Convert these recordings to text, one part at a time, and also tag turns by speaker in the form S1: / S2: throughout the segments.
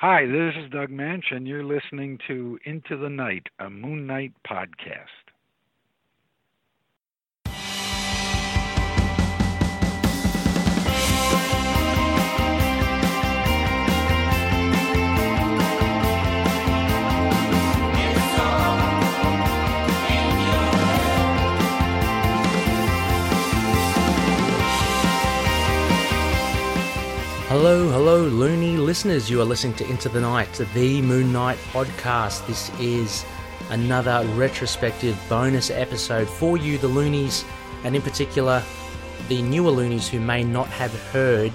S1: Hi, this is Doug Moench, and you're listening to Into the Night, a Moon Knight podcast.
S2: Hello, hello, loony listeners. You are listening to Into the Night, the Moon Knight podcast. This is another retrospective bonus episode for you, the loonies, and in particular, the newer loonies who may not have heard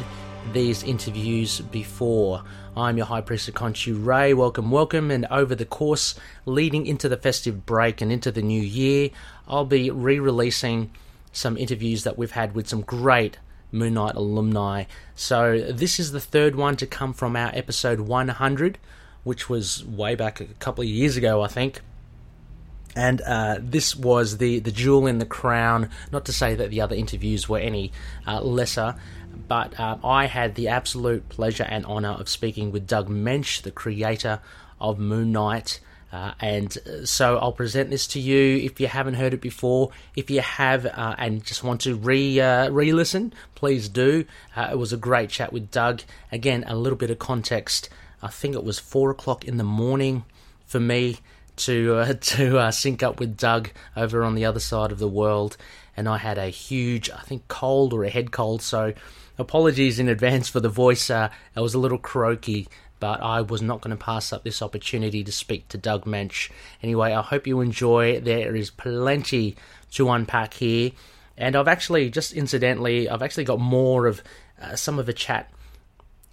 S2: these interviews before. I'm your High Priest of Khonshu Ray. Welcome, welcome. And over the course leading into the festive break and into the new year, I'll be re releasing some interviews that we've had with some great Moon Knight alumni. So this is the third one to come from our episode 100, which was way back a couple of years ago, I think. And uh, this was the, the jewel in the crown. Not to say that the other interviews were any uh, lesser, but uh, I had the absolute pleasure and honour of speaking with Doug Moench, the creator of Moon Knight. Uh, and uh, so I'll present this to you if you haven't heard it before. If you have uh, and just want to re uh, re listen, please do. Uh, it was a great chat with Doug. Again, a little bit of context. I think it was four o'clock in the morning for me to uh, to sync up with Doug over on the other side of the world, and I had a huge, I think, cold or a head cold. So apologies in advance for the voice. I was a little croaky but I was not going to pass up this opportunity to speak to Doug Moench. Anyway, I hope you enjoy. There is plenty to unpack here. And I've actually, just incidentally, I've actually got more of uh, some of the chat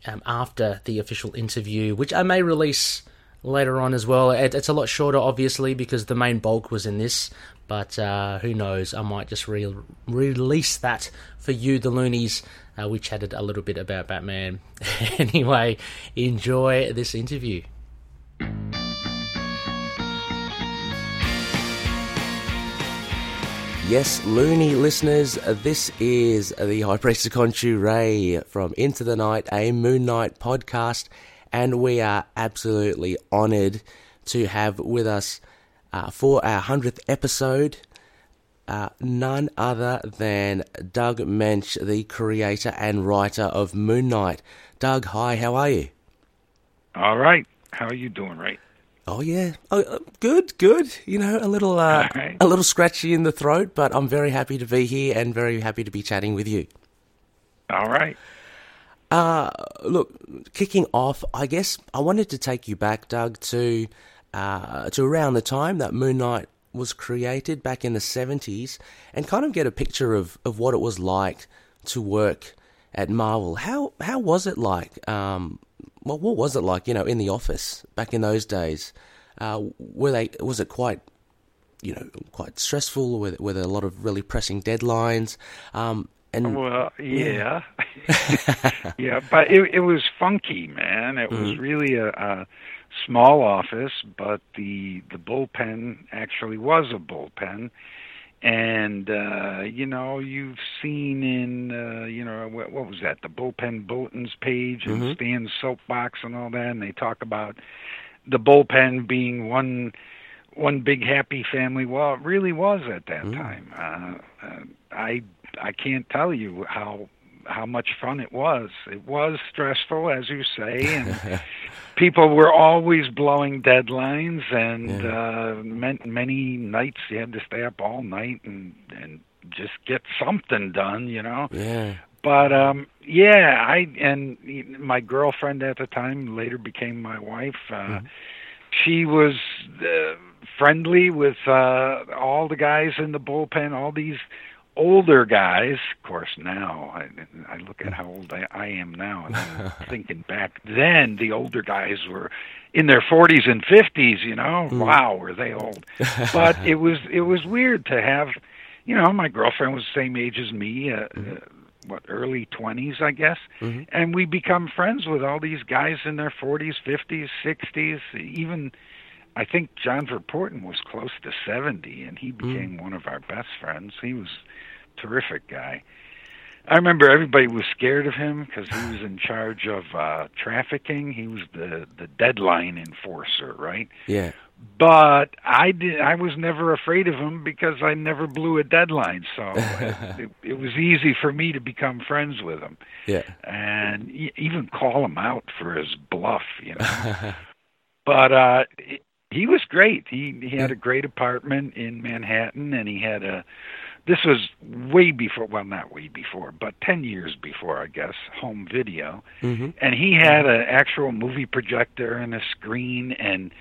S2: um, after the official interview, which I may release later on as well. It, it's a lot shorter, obviously, because the main bulk was in this. But uh, who knows? I might just re- release that for you, the loonies, uh, we chatted a little bit about Batman. anyway, enjoy this interview. Yes, loony listeners, this is the High Priest Khonshu Ray from Into the Night, a Moon Knight podcast, and we are absolutely honoured to have with us uh, for our 100th episode uh, none other than Doug Moench, the creator and writer of Moon Knight. Doug, hi, how are you?
S1: All right. How are you doing, Ray?
S2: Oh yeah, oh, uh, good, good. You know, a little, uh, right. a little scratchy in the throat, but I'm very happy to be here and very happy to be chatting with you.
S1: All right.
S2: Uh, look, kicking off, I guess I wanted to take you back, Doug, to uh, to around the time that Moon Knight was created back in the 70s and kind of get a picture of, of what it was like to work at Marvel. How how was it like? Um, well, what was it like? You know, in the office back in those days. Uh, were they? Was it quite, you know, quite stressful? Were, were there a lot of really pressing deadlines? Um,
S1: and well, yeah, yeah, but it it was funky, man. It mm-hmm. was really a, a small office, but the the bullpen actually was a bullpen. And uh, you know, you've seen in uh, you know what, what was that? The bullpen bulletins page and mm-hmm. Stan's soapbox and all that, and they talk about the bullpen being one one big happy family. Well, it really was at that mm-hmm. time. Uh, uh, I I can't tell you how how much fun it was. It was stressful, as you say, and people were always blowing deadlines, and yeah. uh, meant many nights you had to stay up all night and and just get something done, you know.
S2: Yeah.
S1: But um yeah, I and my girlfriend at the time later became my wife. Uh, mm-hmm. She was uh, friendly with uh all the guys in the bullpen, all these older guys, of course, now I, I look at how old I, I am now, and I'm thinking back then, the older guys were in their 40s and 50s. You know, mm. wow, were they old? But it was it was weird to have, you know, my girlfriend was the same age as me. Uh, mm-hmm. uh, what early 20s i guess mm-hmm. and we become friends with all these guys in their 40s 50s 60s even i think john verpoorten was close to 70 and he mm. became mm. one of our best friends he was terrific guy. I remember everybody was scared of him because he was in charge of uh, trafficking. He was the the deadline enforcer, right?
S2: Yeah.
S1: But I did. I was never afraid of him because I never blew a deadline. So it, it was easy for me to become friends with him.
S2: Yeah.
S1: and even call him out for his bluff, you know. but uh he was great. He he had a great apartment in Manhattan and he had a this was way before well not way before, but 10 years before I guess, home video.
S2: hmm
S1: And he had an actual movie projector and a screen and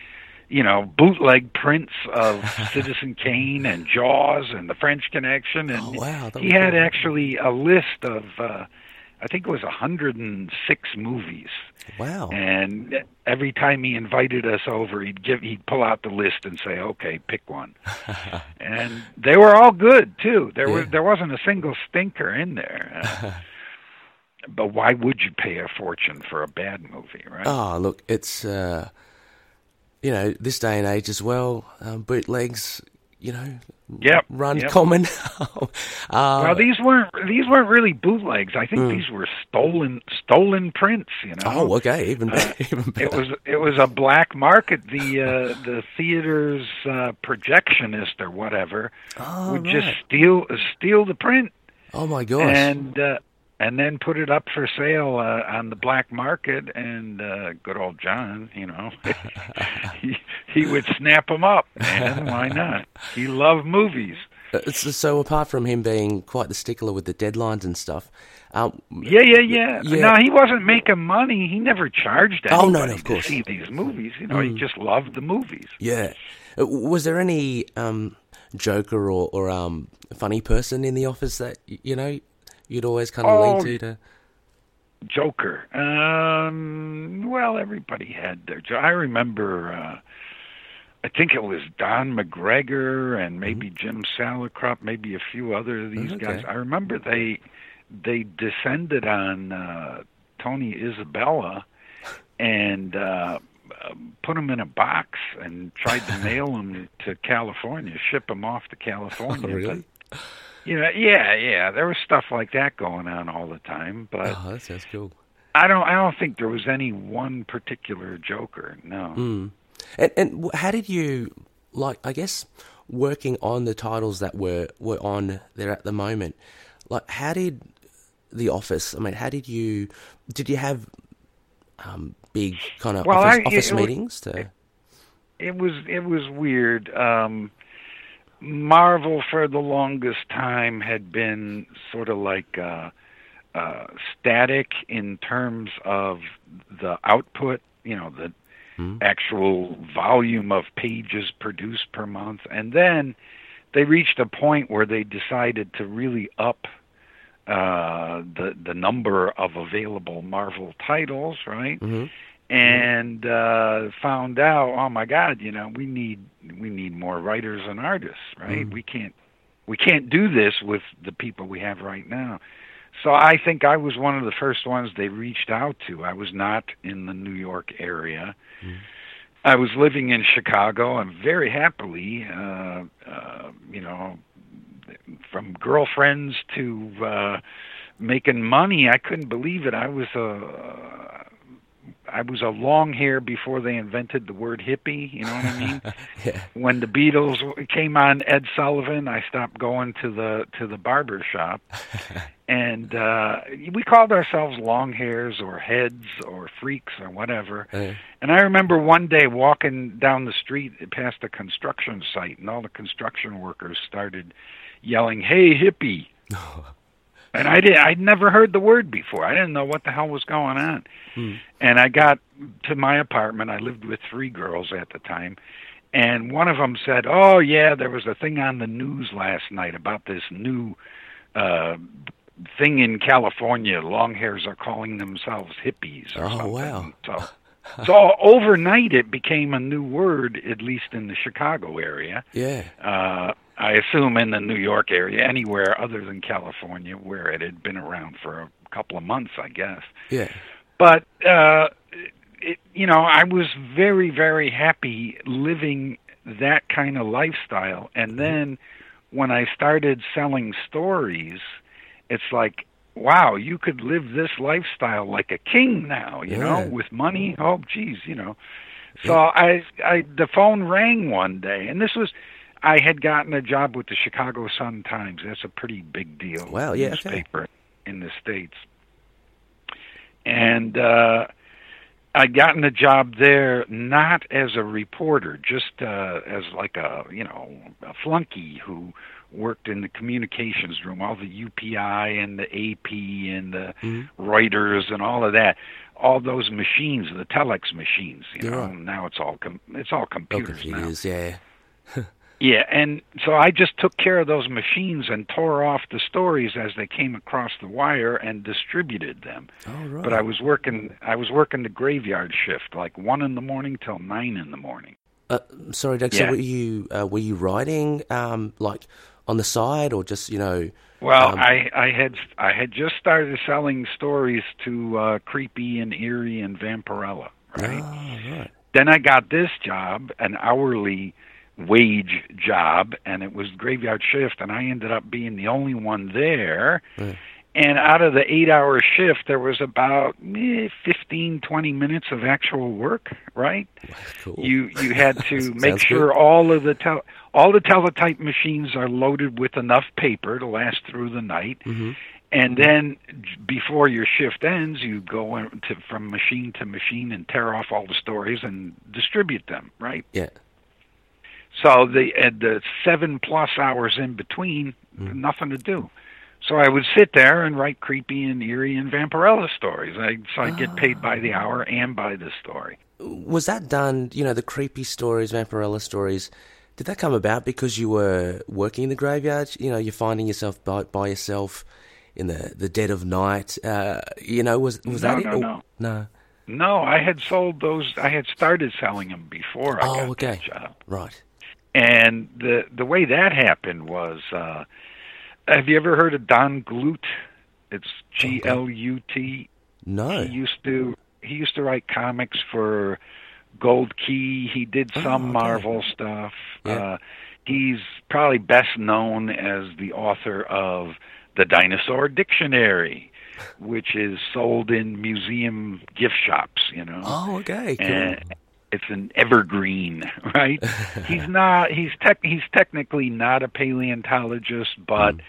S1: you know, bootleg prints of Citizen Kane and Jaws and The French Connection and
S2: Oh, wow.
S1: he had
S2: cool.
S1: actually a list of uh I think it was 106 movies.
S2: Wow.
S1: and every time he invited us over he'd give he'd pull out the list and say okay pick one. And they were all good too. There was there wasn't a single stinker in there. Uh, but why would you pay a fortune for a bad movie right?
S2: Oh, look, it's uh, you know this day and age as well. Um, bootlegs, you know,
S1: yep
S2: run
S1: yep.
S2: common. uh,
S1: well these weren't these weren't really bootlegs i think these were stolen stolen prints you know
S2: oh, okay, even
S1: Uh,
S2: even better.
S1: It was it was a black market. The uh, the theater's uh, projectionist or whatever
S2: oh,
S1: would
S2: right.
S1: just steal steal the print
S2: oh my gosh.
S1: and uh, and then put it up for sale uh, on the black market. And uh, good old John, you know, he he would snap them up. Man, why not? He loved movies.
S2: Uh, so, so apart from him being quite the stickler with the deadlines and stuff, um,
S1: Yeah, yeah, yeah.
S2: Yeah.
S1: No, he wasn't making money. He never charged
S2: Oh,
S1: anybody
S2: no, no, of
S1: to
S2: course.
S1: see these movies. You know, he just loved the movies.
S2: yeah, Uh, was there any um, joker or, or um, funny person in the office that you know you'd always kind of
S1: Oh,
S2: lean to? to
S1: Joker. Um, well, everybody had their. Jo- I remember. Uh, I think it was Don McGregor and maybe Jim Salicrup, maybe a few other of these
S2: Okay.
S1: guys. I remember they they descended on uh, Tony Isabella and uh, uh, put him in a box and tried to mail him to California, ship him off to California.
S2: Oh, really?
S1: But, you know, yeah, yeah, there was stuff like that going on all the time, but
S2: Oh, that sounds cool.
S1: I don't. I don't think there was any one particular Joker. No.
S2: Mm. And and how did you like? I guess working on the titles that were were on there at the moment. Like, how did the office? I mean, how did you? Did you have um, big kind of
S1: Well,
S2: office,
S1: I-
S2: office
S1: it-
S2: meetings to?
S1: It was. It was weird. Um, Marvel for the longest time had been sort of like uh, uh, static in terms of the output. You know, the
S2: Hmm.
S1: actual volume of pages produced per month, and then they reached a point where they decided to really up uh, the the number of available Marvel titles, right?
S2: hmm
S1: And uh, found out, oh my God, you know, we need we need more writers and artists, right?
S2: Mm.
S1: We can't we can't do this with the people we have right now. So I think I was one of the first ones they reached out to. I was not in the New York area.
S2: Mm.
S1: I was living in Chicago and very happily, uh, uh, you know, from girlfriends to uh, making money. I couldn't believe it. I was a I was a long hair before they invented the word hippie. You know what I mean?
S2: yeah.
S1: when the Beatles came on Ed Sullivan, I stopped going to the to the barber shop, and uh, we called ourselves long hairs or heads or freaks or whatever. And I remember one day walking down the street past a construction site, and all the construction workers started yelling, "Hey, hippie!" And I did. I'd never heard the word before. I didn't know what the hell was going on.
S2: Hmm.
S1: And I got to my apartment. I lived with three girls at the time, and one of them said, "Oh yeah, there was a thing on the news last night about this new uh thing in California. Long hairs are calling themselves hippies or
S2: Oh,
S1: something."
S2: wow.
S1: So so overnight it became a new word at least in the Chicago area.
S2: yeah.
S1: Uh I assume in the New York area, anywhere other than California, where it had been around for a couple of months, I guess.
S2: Yeah.
S1: But uh, it, you know, I was very, very happy living that kind of lifestyle. And then when I started selling stories, it's like wow, you could live this lifestyle like a king now, you
S2: Yeah.
S1: know, with money. Oh, geez, you know. So I, I, the phone rang one day, and this was, I had gotten a job with the Chicago Sun Times. That's a pretty big deal.
S2: Wow, yeah, okay.
S1: in the states. And uh, I'd gotten a job there not as a reporter, just uh, as like a you know a flunky who worked in the communications room, all the UPI and the AP and the
S2: Mhm.
S1: Reuters and all of that. All those machines, the telex machines, you
S2: You're
S1: know. Now it's all com- it's all
S2: Oh,
S1: computers now.
S2: yeah.
S1: Yeah, and so I just took care of those machines and tore off the stories as they came across the wire and distributed them.
S2: Oh, right.
S1: But I was working I was working the graveyard shift, like one in the morning till nine in the morning.
S2: Uh, sorry, Doug. So were you uh, were you writing um, like on the side, or just you know?
S1: Well,
S2: Um,
S1: I I had I had just started selling stories to uh Creepy and eerie and Vampirella, right?
S2: Oh, right.
S1: Then I got this job, an hourly wage job, and it was graveyard shift, and I ended up being the only one there. And out of the eight hour shift, there was about eh, 15, 20 minutes of actual work, right?
S2: Cool.
S1: You you had to make sure
S2: good.
S1: all of the tel- all the teletype machines are loaded with enough paper to last through the night.
S2: Mhm.
S1: And then before your shift ends, you go to, from machine to machine and tear off all the stories and distribute them, right?
S2: Yeah.
S1: So the the seven plus hours in between,
S2: Mm.
S1: nothing to do. So I would sit there and write creepy and eerie and vampirella stories. I so I get paid by the hour and by the story.
S2: Was that done? You know, the creepy stories, Vampirella stories. Did that come about because you were working in the graveyard? You know, you're finding yourself by, by yourself in the, the dead of night. Uh, you know, was was
S1: No,
S2: that it?
S1: no,
S2: Or-
S1: no.
S2: no.
S1: No, I had sold those. I had started selling them before I
S2: Oh, okay. Right.
S1: And the the way that happened was, uh, have you ever heard of Don Glut? It's G L U T.
S2: No.
S1: He used to he used to write comics for Gold Key. He did
S2: Oh,
S1: some
S2: okay.
S1: Marvel stuff.
S2: Yeah.
S1: Uh, he's probably best known as the author of the Dinosaur Dictionary, which is sold in museum gift shops. You know
S2: Oh, okay. Cool.
S1: and it's an evergreen, right? he's not. He's tech. He's technically not a paleontologist, but
S2: Mm.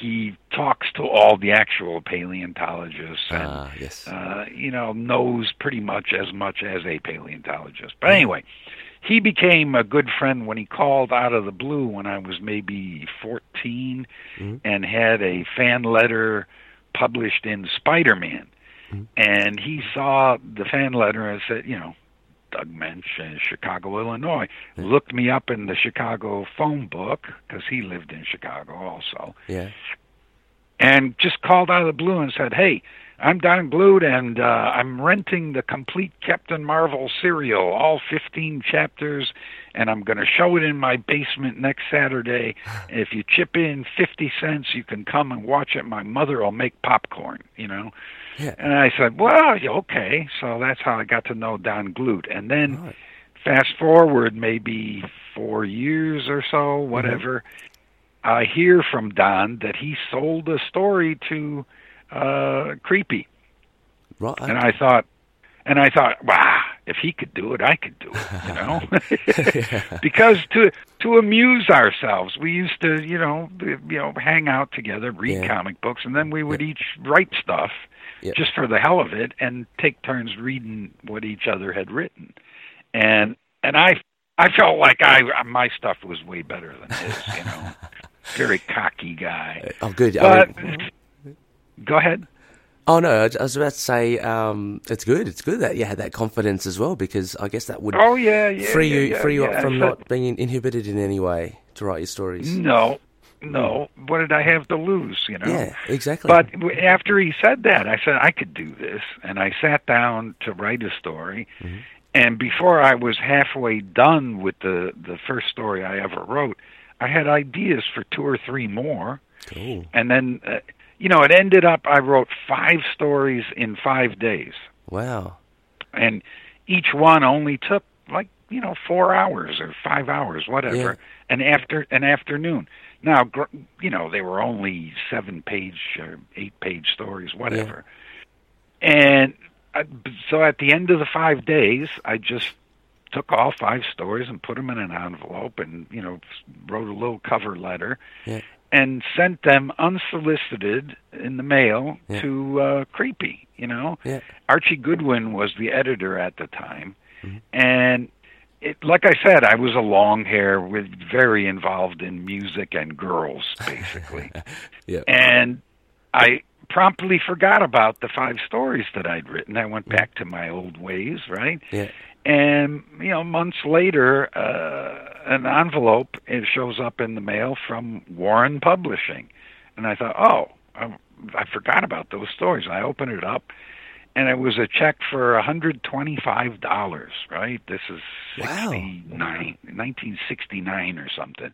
S1: he talks to all the actual paleontologists, and
S2: ah, yes.
S1: uh, you know knows pretty much as much as a paleontologist. But anyway, he became a good friend when he called out of the blue when I was maybe 14
S2: Mhm.
S1: and had a fan letter published in Spider-Man.
S2: Mhm.
S1: And he saw the fan letter and said, you know, Doug Moench, in Chicago, Illinois. Looked me up in the Chicago phone book because he lived in Chicago also
S2: yeah.
S1: and just called out of the blue and said, "Hey, I'm Don Glut, and uh, I'm renting the complete Captain Marvel serial, all 15 chapters, and I'm going to show it in my basement next Saturday. If you chip in 50 cents, you can come and watch it. My mother will make popcorn, you know."
S2: Yeah.
S1: And I said, "Well, okay." So that's how I got to know Don Glut. and then
S2: Right.
S1: fast forward maybe four years or so, whatever, I hear from Don that he sold a story to uh Creepy.
S2: Right.
S1: And I thought and I thought, wow, if he could do it, I could do it, you know? because to to amuse ourselves, we used to, you know, you know, hang out together, read
S2: Yeah.
S1: comic books, and then we would each write stuff
S2: Yep.
S1: just for the hell of it and take turns reading what each other had written. And and I I felt like I my stuff was way better than his, you know. Very cocky guy.
S2: oh, good. I mean-
S1: go ahead.
S2: Oh no, I I was about to say um, it's good. It's good that you had that confidence as well because I guess that would
S1: Oh yeah, yeah.
S2: free
S1: yeah,
S2: you
S1: yeah,
S2: free you up from
S1: So-
S2: not being inhibited in any way to write your stories.
S1: No, no. What did I have to lose? You know.
S2: Yeah, exactly.
S1: But after he said that, I said I could do this, and I sat down to write a story.
S2: Mm-hmm.
S1: And before I was halfway done with the the first story I ever wrote, I had ideas for two or three more.
S2: cool.
S1: And then, uh, you know, it ended up I wrote five stories in five days,
S2: Wow.
S1: and each one only took like you know four hours or five hours, whatever,
S2: Yeah.
S1: an after an afternoon. Now, gr- you know, they were only seven page or eight page stories, whatever. And I, so at the end of the five days, I just took all five stories and put them in an envelope and you know wrote a little cover letter
S2: Yeah.
S1: And sent them unsolicited in the mail
S2: Yeah.
S1: to uh creepy you know
S2: Yeah.
S1: archie goodwin was the editor at the time
S2: Mm-hmm.
S1: and it, like i said i was a long hair with very involved in music and girls basically
S2: Yeah.
S1: and I promptly forgot about the five stories that I'd written. I went back to my old ways, right?
S2: Yeah.
S1: And you know, months later, uh, an envelope it shows up in the mail from Warren Publishing, and I thought, oh, I, I forgot about those stories. I opened it up, and it was a check for a hundred twenty-five dollars. Right? This is
S2: Wow.
S1: 1969 or something.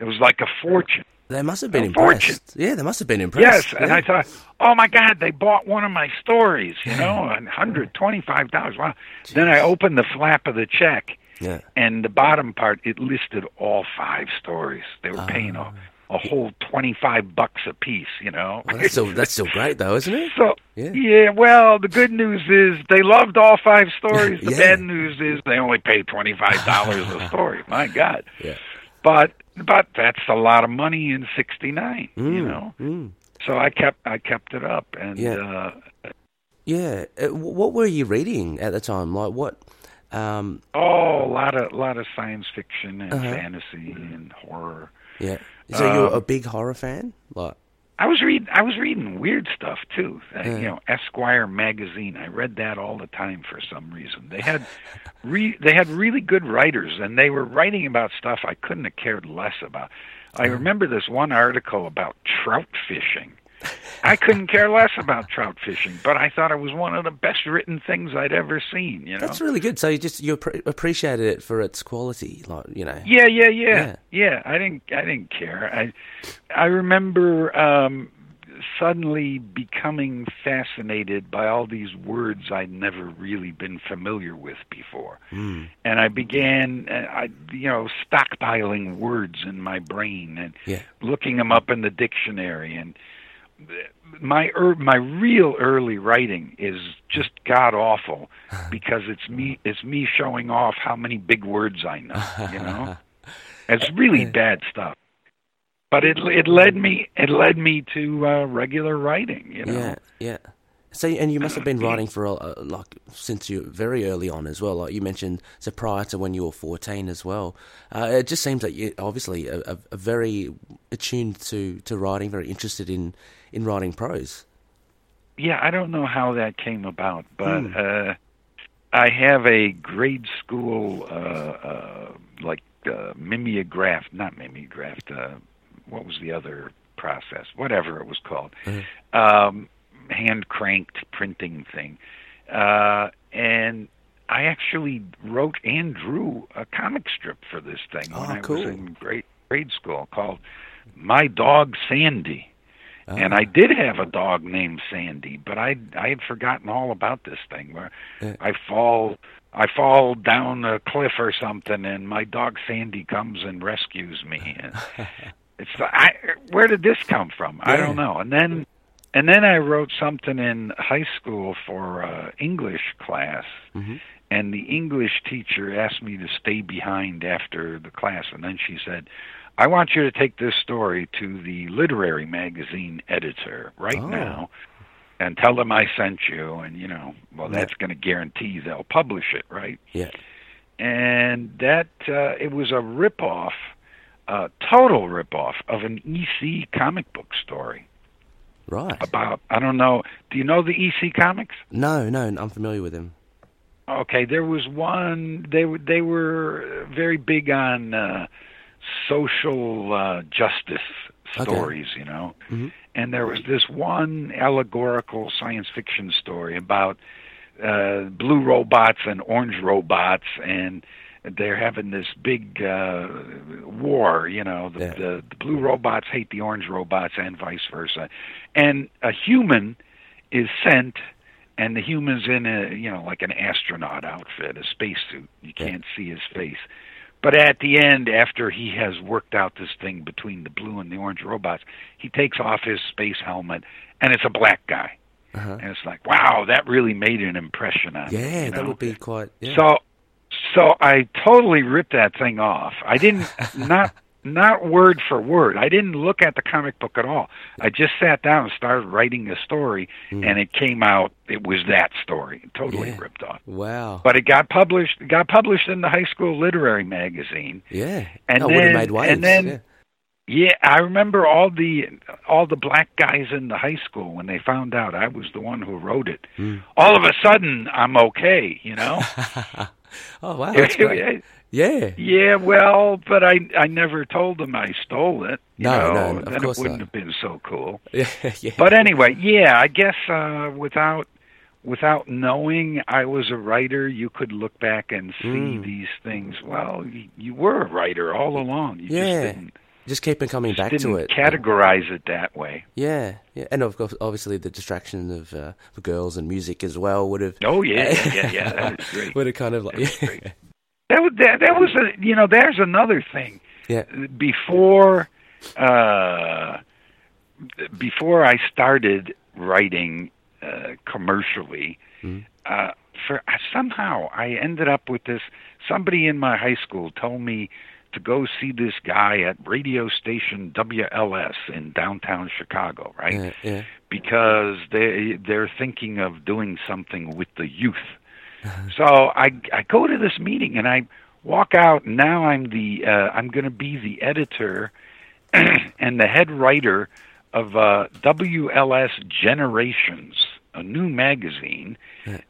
S1: It was like a fortune.
S2: They must have been
S1: A fortune.
S2: impressed. Yeah, they must have been impressed.
S1: Yes, and. I thought, oh my God, they bought one of my stories, you know, and hundred twenty-five dollars. Wow. Then I opened the flap of the check,
S2: Yeah.
S1: and the bottom part it listed all five stories. They were paying a, a whole twenty-five bucks a piece, you know.
S2: Well, that's still that's still great though, isn't it?
S1: So
S2: Yeah.
S1: yeah. well, the good news is they loved all five stories. The
S2: Yeah.
S1: bad news is they only paid twenty five dollars a story. My God.
S2: Yeah.
S1: But but that's a lot of money in sixty nine, you
S2: Mm,
S1: know.
S2: mm.
S1: So I kept I kept it up and
S2: Yeah.
S1: uh
S2: Yeah. Uh, what were you reading at the time? Like what? Um,
S1: oh, a lot of lot of science fiction and
S2: Uh-huh.
S1: fantasy and horror.
S2: yeah. So you're
S1: Um,
S2: a big horror fan? Like,
S1: I was reading I was reading weird stuff too. Uh,
S2: Yeah.
S1: You know, Esquire magazine. I read that all the time for some reason. They had re, they had really good writers and they were writing about stuff I couldn't have cared less about. I remember this one article about trout fishing. I couldn't care less about trout fishing, but I thought it was one of the best written things I'd ever seen, you know.
S2: that's really good. So you just you appre- appreciated it for its quality, like you know.
S1: Yeah, yeah, yeah,
S2: Yeah.
S1: yeah. I didn't, I didn't care. I, I remember um, suddenly becoming fascinated by all these words I'd never really been familiar with before,
S2: Mm.
S1: and I began, uh, I, you know, stockpiling words in my brain and
S2: Yeah.
S1: looking them up in the dictionary and. My er, my real early writing is just god awful because it's me it's me showing off how many big words I know, you know. It's really bad stuff. But it it led me it led me to uh, regular writing, you know.
S2: Yeah, yeah. So, and you must have been writing for a, a- like since you very early on as well. Like you mentioned, so prior to when you were fourteen as well. Uh, it just seems like you obviously a, a, a very attuned to, to writing, very interested in, in writing prose.
S1: Yeah, I don't know how that came about, but
S2: Hmm.
S1: uh I have a grade school uh uh like uh mimeograph, not mimeograph, uh what was the other process? Whatever it was called. Um hand cranked printing thing. Uh and I actually wrote and drew a comic strip for this thing when
S2: Oh,
S1: I
S2: cool.
S1: was in grade grade school called My Dog Sandy. And
S2: Ah.
S1: I did have a dog named Sandy, but I I had forgotten all about this thing where
S2: Yeah.
S1: I fall I fall down a cliff or something, and my dog Sandy comes and rescues me. And it's I where did this come from? I don't know. And then and then I wrote something in high school for uh, English class,
S2: Mhm.
S1: and the English teacher asked me to stay behind after the class, and then she said. I want you to take this story to the literary magazine editor right
S2: Oh.
S1: now and tell them I sent you and you know, well
S2: Yeah.
S1: that's going to guarantee they'll publish it, right?
S2: Yeah.
S1: And that uh it was a rip-off, uh total rip-off of an EC comic book story
S2: Right.
S1: about I don't know, do you know the EC comics?
S2: No, no, I'm familiar with them.
S1: Okay, there was one. They were they were very big on uh, social uh, justice
S2: Okay.
S1: stories, you know.
S2: Mhm.
S1: And there was this one allegorical science fiction story about uh, blue robots and orange robots, and they're having this big uh, war. You know, the,
S2: Yeah.
S1: the the blue robots hate the orange robots, and vice versa. And a human is sent and the human's in a you know like an astronaut outfit, a spacesuit. You can't see his face. But at the end, after he has worked out this thing between the blue and the orange robots, he takes off his space helmet, and it's a black guy.
S3: Uh-huh.
S1: And it's like, wow, that really made an impression on me.
S3: Yeah,
S1: you
S3: that would be quite. Yeah.
S1: So, so I totally ripped that thing off. I didn't not not word for word. I didn't look at the comic book at all. I just sat down and started writing the story, and it came out. It was that story, totally
S3: Yeah.
S1: ripped off.
S3: wow.
S1: But it got published. It got published in the high school literary magazine.
S3: yeah.
S1: and
S3: have
S1: then-
S3: made waves.
S1: and then-
S3: yeah.
S1: Yeah, I remember all the all the black guys in the high school when they found out I was the one who wrote it.
S3: Mm.
S1: All of a sudden, I'm okay. You know.
S3: oh wow. Yeah.
S1: Yeah, well, but I I never told them I stole it. You
S3: No,
S1: know,
S3: no, of
S1: then
S3: course
S1: it wouldn't
S3: not.
S1: have been so cool.
S3: Yeah. Yeah.
S1: But anyway, yeah, I guess uh, without without knowing I was a writer, you could look back and see
S3: Mm.
S1: these things. Well, you, you were a writer all along. You
S3: Yeah,
S1: just didn't,
S3: Just keeping coming back
S1: didn't
S3: to it.
S1: categorize it that way.
S3: Yeah, yeah, and of course, obviously, the distraction of uh, the girls and music as well would have.
S1: Oh yeah, yeah, yeah, yeah. That is great.
S3: would have kind of like.
S1: That was that, that was a you know there's another thing.
S3: Yeah.
S1: before uh, before I started writing uh, commercially,
S3: Mhm.
S1: uh, for somehow I ended up with this. Somebody in my high school told me to go see this guy at radio station WLS in downtown Chicago, right?
S3: Yeah, yeah.
S1: Because they they're thinking of doing something with the youth. So I I go to this meeting and I walk out. And now I'm the uh, I'm going to be the editor and the head writer of uh, WLS Generations, a new magazine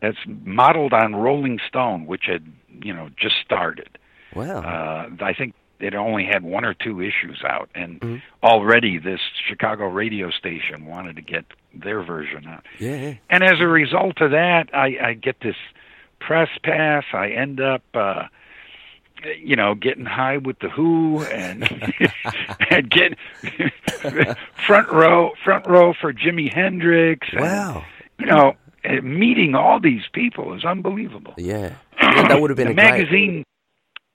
S1: that's modeled on Rolling Stone, which had you know just started.
S3: Wow.
S1: Uh, I think it only had one or two issues out, and
S3: Mhm.
S1: already this Chicago radio station wanted to get their version out.
S3: yeah, yeah.
S1: And as a result of that, I, I get this press pass. I end up, uh, you know, getting high with the Who and and get front row, front row for Jimi Hendrix. And,
S3: Wow.
S1: You know, meeting all these people is unbelievable.
S3: Yeah. yeah that would have been
S1: the
S3: a great.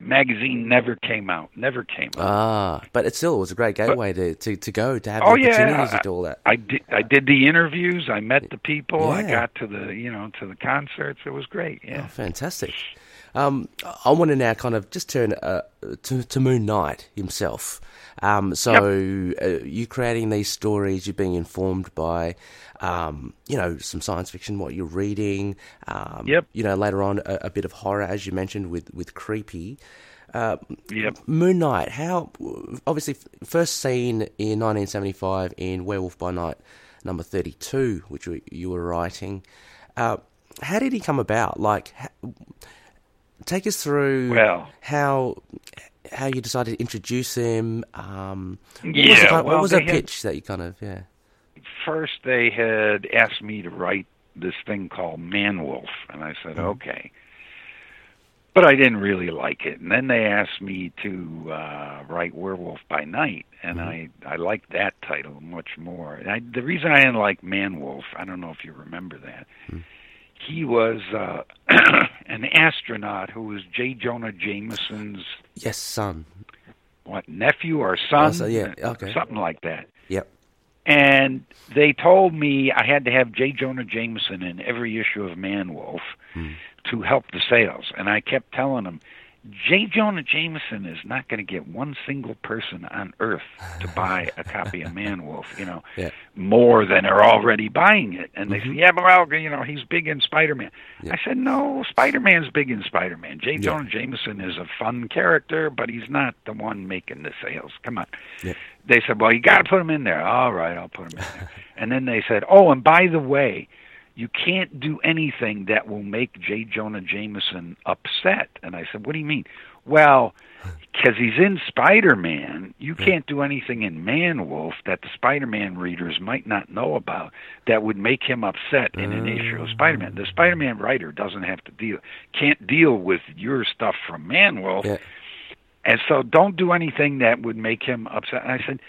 S1: Magazine. Never came out. Never came out.
S3: Ah, but it still was a great gateway to, to, to go to have
S1: Oh,
S3: the
S1: yeah,
S3: opportunities
S1: I-
S3: to do all that.
S1: I did. I did the interviews. I met the people. I got to the you know to the concerts. It was great.
S3: Oh,
S1: Yeah.
S3: fantastic. Um, I want to now kind of just turn uh, to, to Moon Knight himself. Um, so uh, you creating these stories, you're being informed by, um, you know, some science fiction, what you're reading. Um,
S1: Yep.
S3: You know, later on a, a bit of horror, as you mentioned with with Creepy. Uh,
S1: Yep.
S3: Moon Knight, how obviously first seen in 1975 in Werewolf by Night number 32, which you, were writing. Uh, how did he come about? Like, take us through
S1: Well-
S3: how how you decided to introduce him. Um, what was,
S1: Yeah,
S3: the, kind-
S1: well,
S3: what was the
S1: had-
S3: pitch that you kind of yeah
S1: First, they had asked me to write this thing called Man Wolf, and I said
S3: Mm-hmm.
S1: okay. But I didn't really like it, and then they asked me to uh, write Werewolf by Night, and
S3: Mm-hmm.
S1: I I liked that title much more. I, the reason I didn't like Man Wolf, I don't know if you remember that.
S3: Hmm.
S1: He was uh, an astronaut who was J. Jonah Jameson's
S3: yes son
S1: what nephew or son,
S3: so, yeah, okay.
S1: something like that.
S3: yep
S1: And they told me I had to have J. Jonah Jameson in every issue of Man Wolf
S3: Hmm.
S1: to help the sales. And I kept telling them, J. Jonah Jameson is not going to get one single person on earth to buy a copy of Man Wolf, you know,
S3: Yeah.
S1: more than are already buying it. And they mm-hmm. said, yeah, but well, you know, he's big in Spider-Man.
S3: Yeah.
S1: I said, no, Spider-Man's big in Spider-Man. J.
S3: Yeah.
S1: Jonah Jameson is a fun character, but he's not the one making the sales. Come on.
S3: Yeah.
S1: They said, well, you got to put him in there. All right, I'll put him in there. and then they said, oh, and by the way, you can't do anything that will make J. Jonah Jameson upset. And I said, what do you mean? Well, because he's in Spider Man, you can't do anything in Man Wolf that the Spider Man readers might not know about that would make him upset in an issue of Spider Man. The Spider Man writer doesn't have to deal, can't deal with your stuff from Man Wolf.
S3: yeah
S1: And so don't do anything that would make him upset. And I said,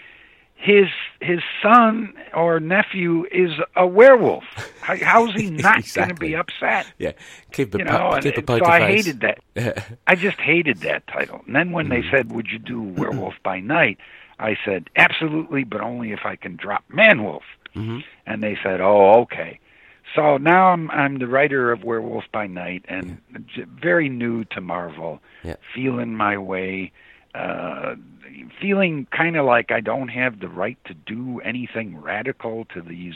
S1: his his son or nephew is a werewolf. How, how's he not
S2: exactly.
S1: going to be upset?
S2: Yeah, keep a
S1: You know,
S2: keep a
S1: and
S2: poker
S1: so I
S2: face.
S1: hated that. I just hated that title. And then when they
S2: Mm.
S1: said, "Would you do Werewolf by Night?" I said, "Absolutely, but only if I can drop Manwolf."
S2: Mhm.
S1: And they said, "Oh, okay." So now I'm I'm the writer of Werewolf by Night and j- very new to Marvel.
S2: Yeah.
S1: Feeling my way, uh, feeling kind of like I don't have the right to do anything radical to these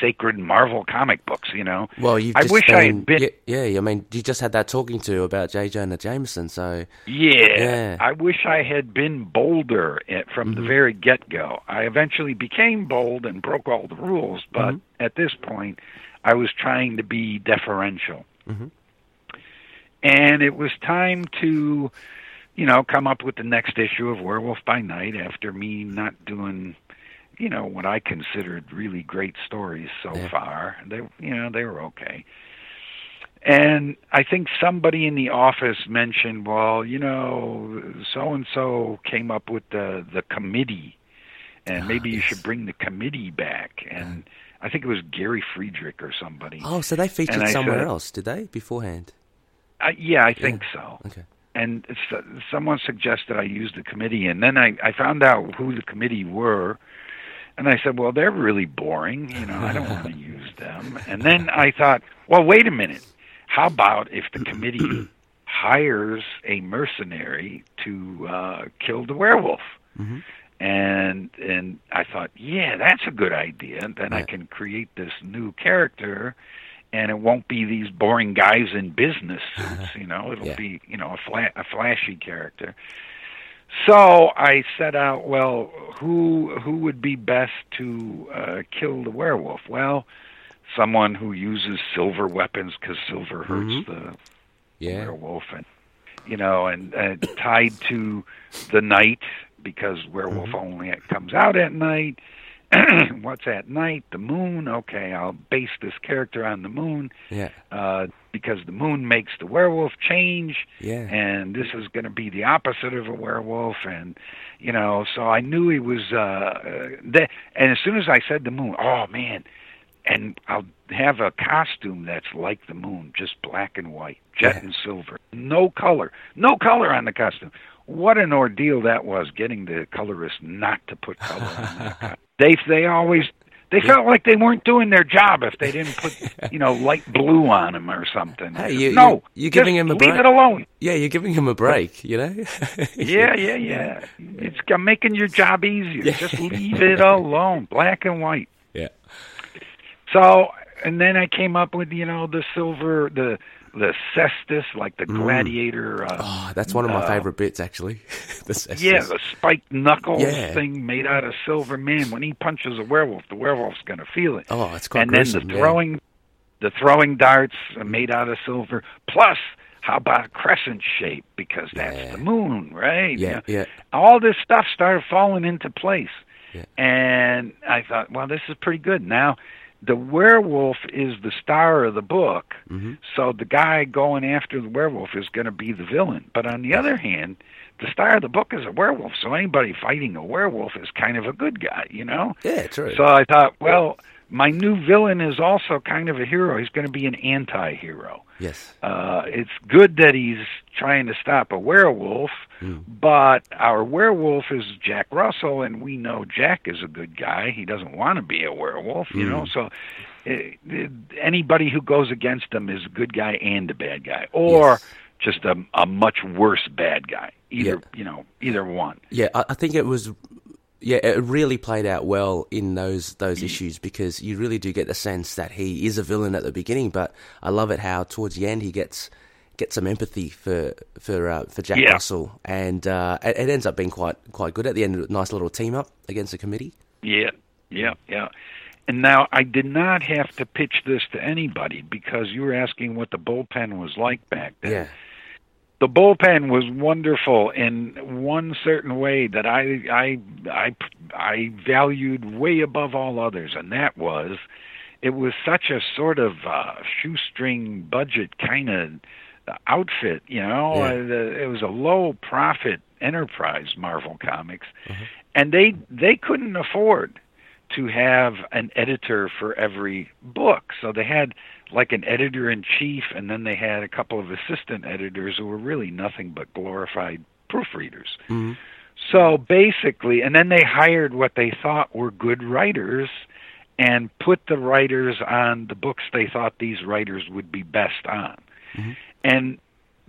S1: sacred Marvel comic books. You know.
S2: Well, you've
S1: I wish
S2: been,
S1: I had been-
S2: Yeah, yeah, I mean, you just had that talking to about J. Jonah Jameson, so
S1: Yeah,
S2: Yeah.
S1: I wish I had been bolder at, from the
S2: Mhm.
S1: very get go. I eventually became bold and broke all the rules, but
S2: Mhm.
S1: at this point, I was trying to be deferential.
S2: Mhm.
S1: And it was time to, you know, come up with the next issue of Werewolf by Night after me not doing, you know, what I considered really great stories so
S2: Yeah.
S1: far. They, you know, they were okay. And I think somebody in the office mentioned, well, you know, so and so came up with the the committee, and
S2: Ah,
S1: maybe you should bring the committee back. And I think it was Gary Friedrich or somebody.
S2: oh, so they featured somewhere
S1: said-
S2: else, did they beforehand?
S1: Uh, yeah, I think so.
S2: Okay.
S1: And someone suggested I use the committee, and then I I found out who the committee were. And I said, well, they're really boring. You know, I don't want to use them. And then I thought, well, wait a minute. How about if the committee hires a mercenary to uh, kill the werewolf?
S2: hmm
S1: And and I thought, yeah, that's a good idea. And then I can create this new character, and it won't be these boring guys in business suits. You know, it'll
S2: Yeah.
S1: be you know a fla- a flashy character. So I set out, well, who who would be best to uh, kill the werewolf? Well, someone who uses silver weapons because silver hurts
S2: Mhm.
S1: the
S2: Yeah.
S1: werewolf, and you know, and uh, tied to the night because werewolf
S2: Mhm.
S1: only comes out at night. What's at night? The moon. Okay, I'll base this character on the moon
S2: Yeah.
S1: uh, because the moon makes the werewolf change
S2: Yeah.
S1: and this is going to be the opposite of a werewolf and you know so i knew he was uh, uh that and as soon as i said the moon oh man and i'll have a costume that's like the moon just black and white jet
S2: Yeah.
S1: and silver no color no color on the costume what an ordeal that was getting the colorist not to put color on that costume. they they always they felt like they weren't doing their job if they didn't put, you know, light blue on them or something.
S2: Hey, you-
S1: no,
S2: you- you're giving him a break.
S1: leave it alone.
S2: Yeah, you're giving him a break, you know?
S1: Yeah, yeah, yeah. It's got- making your job easier.
S2: Yeah.
S1: Just leave it alone, black and white.
S2: Yeah.
S1: So, and then I came up with, you know, the silver, the the cestus, like the
S2: Mm.
S1: gladiator. Uh,
S2: Oh, that's one of my
S1: uh,
S2: favorite bits, actually. the cestus.
S1: Yeah, the spiked knuckles
S2: Yeah.
S1: thing made out of silver. Man, when he punches a werewolf, the werewolf's going to feel it.
S2: Oh, it's quite
S1: and then
S2: gruesome.
S1: the
S2: yeah.
S1: throwing, the throwing darts made out of silver. Plus, how about a crescent shape because that's
S2: Yeah.
S1: the moon, right?
S2: Yeah, yeah.
S1: All this stuff started falling into place,
S2: Yeah.
S1: and I thought, well, this is pretty good. Now, the werewolf is the star of the book,
S2: hmm
S1: so the guy going after the werewolf is going to be the villain. But on the other hand, the star of the book is a werewolf, so anybody fighting a werewolf is kind of a good guy, you know?
S2: Yeah, true.
S1: So I thought, well, my new villain is also kind of a hero. He's going to be an anti-hero.
S2: Yes.
S1: Uh, it's good that he's trying to stop a werewolf,
S2: Mm.
S1: but our werewolf is Jack Russell, and we know Jack is a good guy. He doesn't want to be a werewolf, you know.
S2: Mm.
S1: So uh, anybody who goes against him is a good guy and a bad guy, or
S2: Yes.
S1: just a, a much worse bad guy. Either
S2: Yeah.
S1: you know, either one.
S2: Yeah, I, I think it was. Yeah, it really played out well in those those issues because you really do get the sense that he is a villain at the beginning, but I love it how towards the end he gets gets some empathy for for uh, for Jack
S1: Yeah.
S2: Russell, and uh, it, it ends up being quite quite good at the end. Nice little team up against the committee.
S1: Yeah, yeah, yeah. And now I did not have to pitch this to anybody because you were asking what the bullpen was like back then.
S2: Yeah,
S1: The bullpen was wonderful in one certain way that I I I I valued way above all others, and that was it was such a sort of uh, shoestring budget kind of outfit. You know,
S2: Yeah.
S1: uh, it was a low profit Enterprise Marvel Comics, and they they couldn't afford to have an editor for every book. So they had like an editor in chief, and then they had a couple of assistant editors who were really nothing but glorified proofreaders.
S3: Mm-hmm.
S1: So basically, and then they hired what they thought were good writers and put the writers on the books they thought these writers would be best on.
S3: Mm-hmm.
S1: And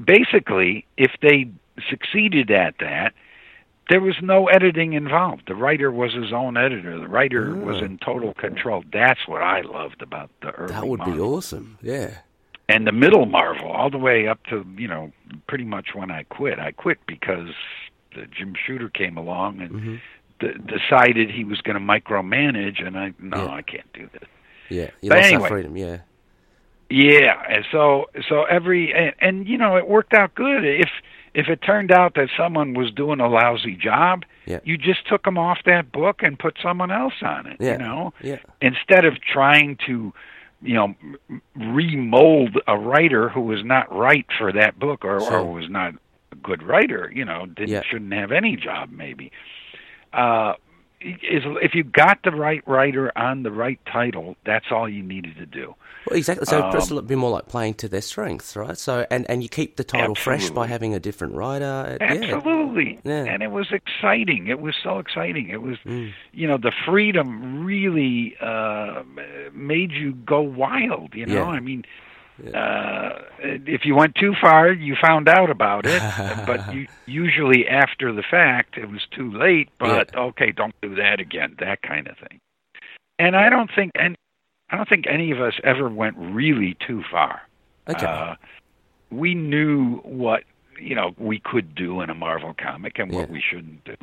S1: basically, if they succeeded at that, there was no editing involved. The writer was his own editor. The writer was in total control. That's what I loved about the early.
S3: That would be awesome. Yeah.
S1: And the middle Marvel, all the way up to you know pretty much when I quit. I quit because the Jim Shooter came along and
S3: Mm-hmm.
S1: d- decided he was going to micromanage, and I no,
S3: Yeah.
S1: I can't do this.
S3: Yeah. You
S1: But
S3: lost
S1: anyway.
S3: that freedom. Yeah.
S1: Yeah, and so so every and, and you know it worked out good. If if it turned out that someone was doing a lousy job,
S3: Yeah.
S1: you just took them off that book and put someone else on it.
S3: Yeah.
S1: You know,
S3: Yeah.
S1: instead of trying to, you know, remold a writer who was not right for that book or,
S3: Sure.
S1: or was not a good writer. You know, didn't shouldn't have any job maybe. Uh, is if you got the right writer on the right title, that's all you needed to do.
S3: Well, exactly. So
S1: Um,
S3: it's a be more like playing to their strengths, right? So and and you keep the title fresh by having a different writer. Yeah.
S1: Absolutely.
S3: Yeah.
S1: And it was exciting. It was so exciting. It was,
S3: Mm.
S1: you know, the freedom really uh, made you go wild, you know?
S3: Yeah.
S1: I mean, uh, if you went too far, you found out about it, but you, usually after the fact, it was too late, but okay, don't do that again, that kind of thing. And I don't think and I don't think any of us ever went really too far
S3: Okay.
S1: uh, we knew what you know we could do in a Marvel comic and what
S3: Yeah.
S1: we shouldn't do,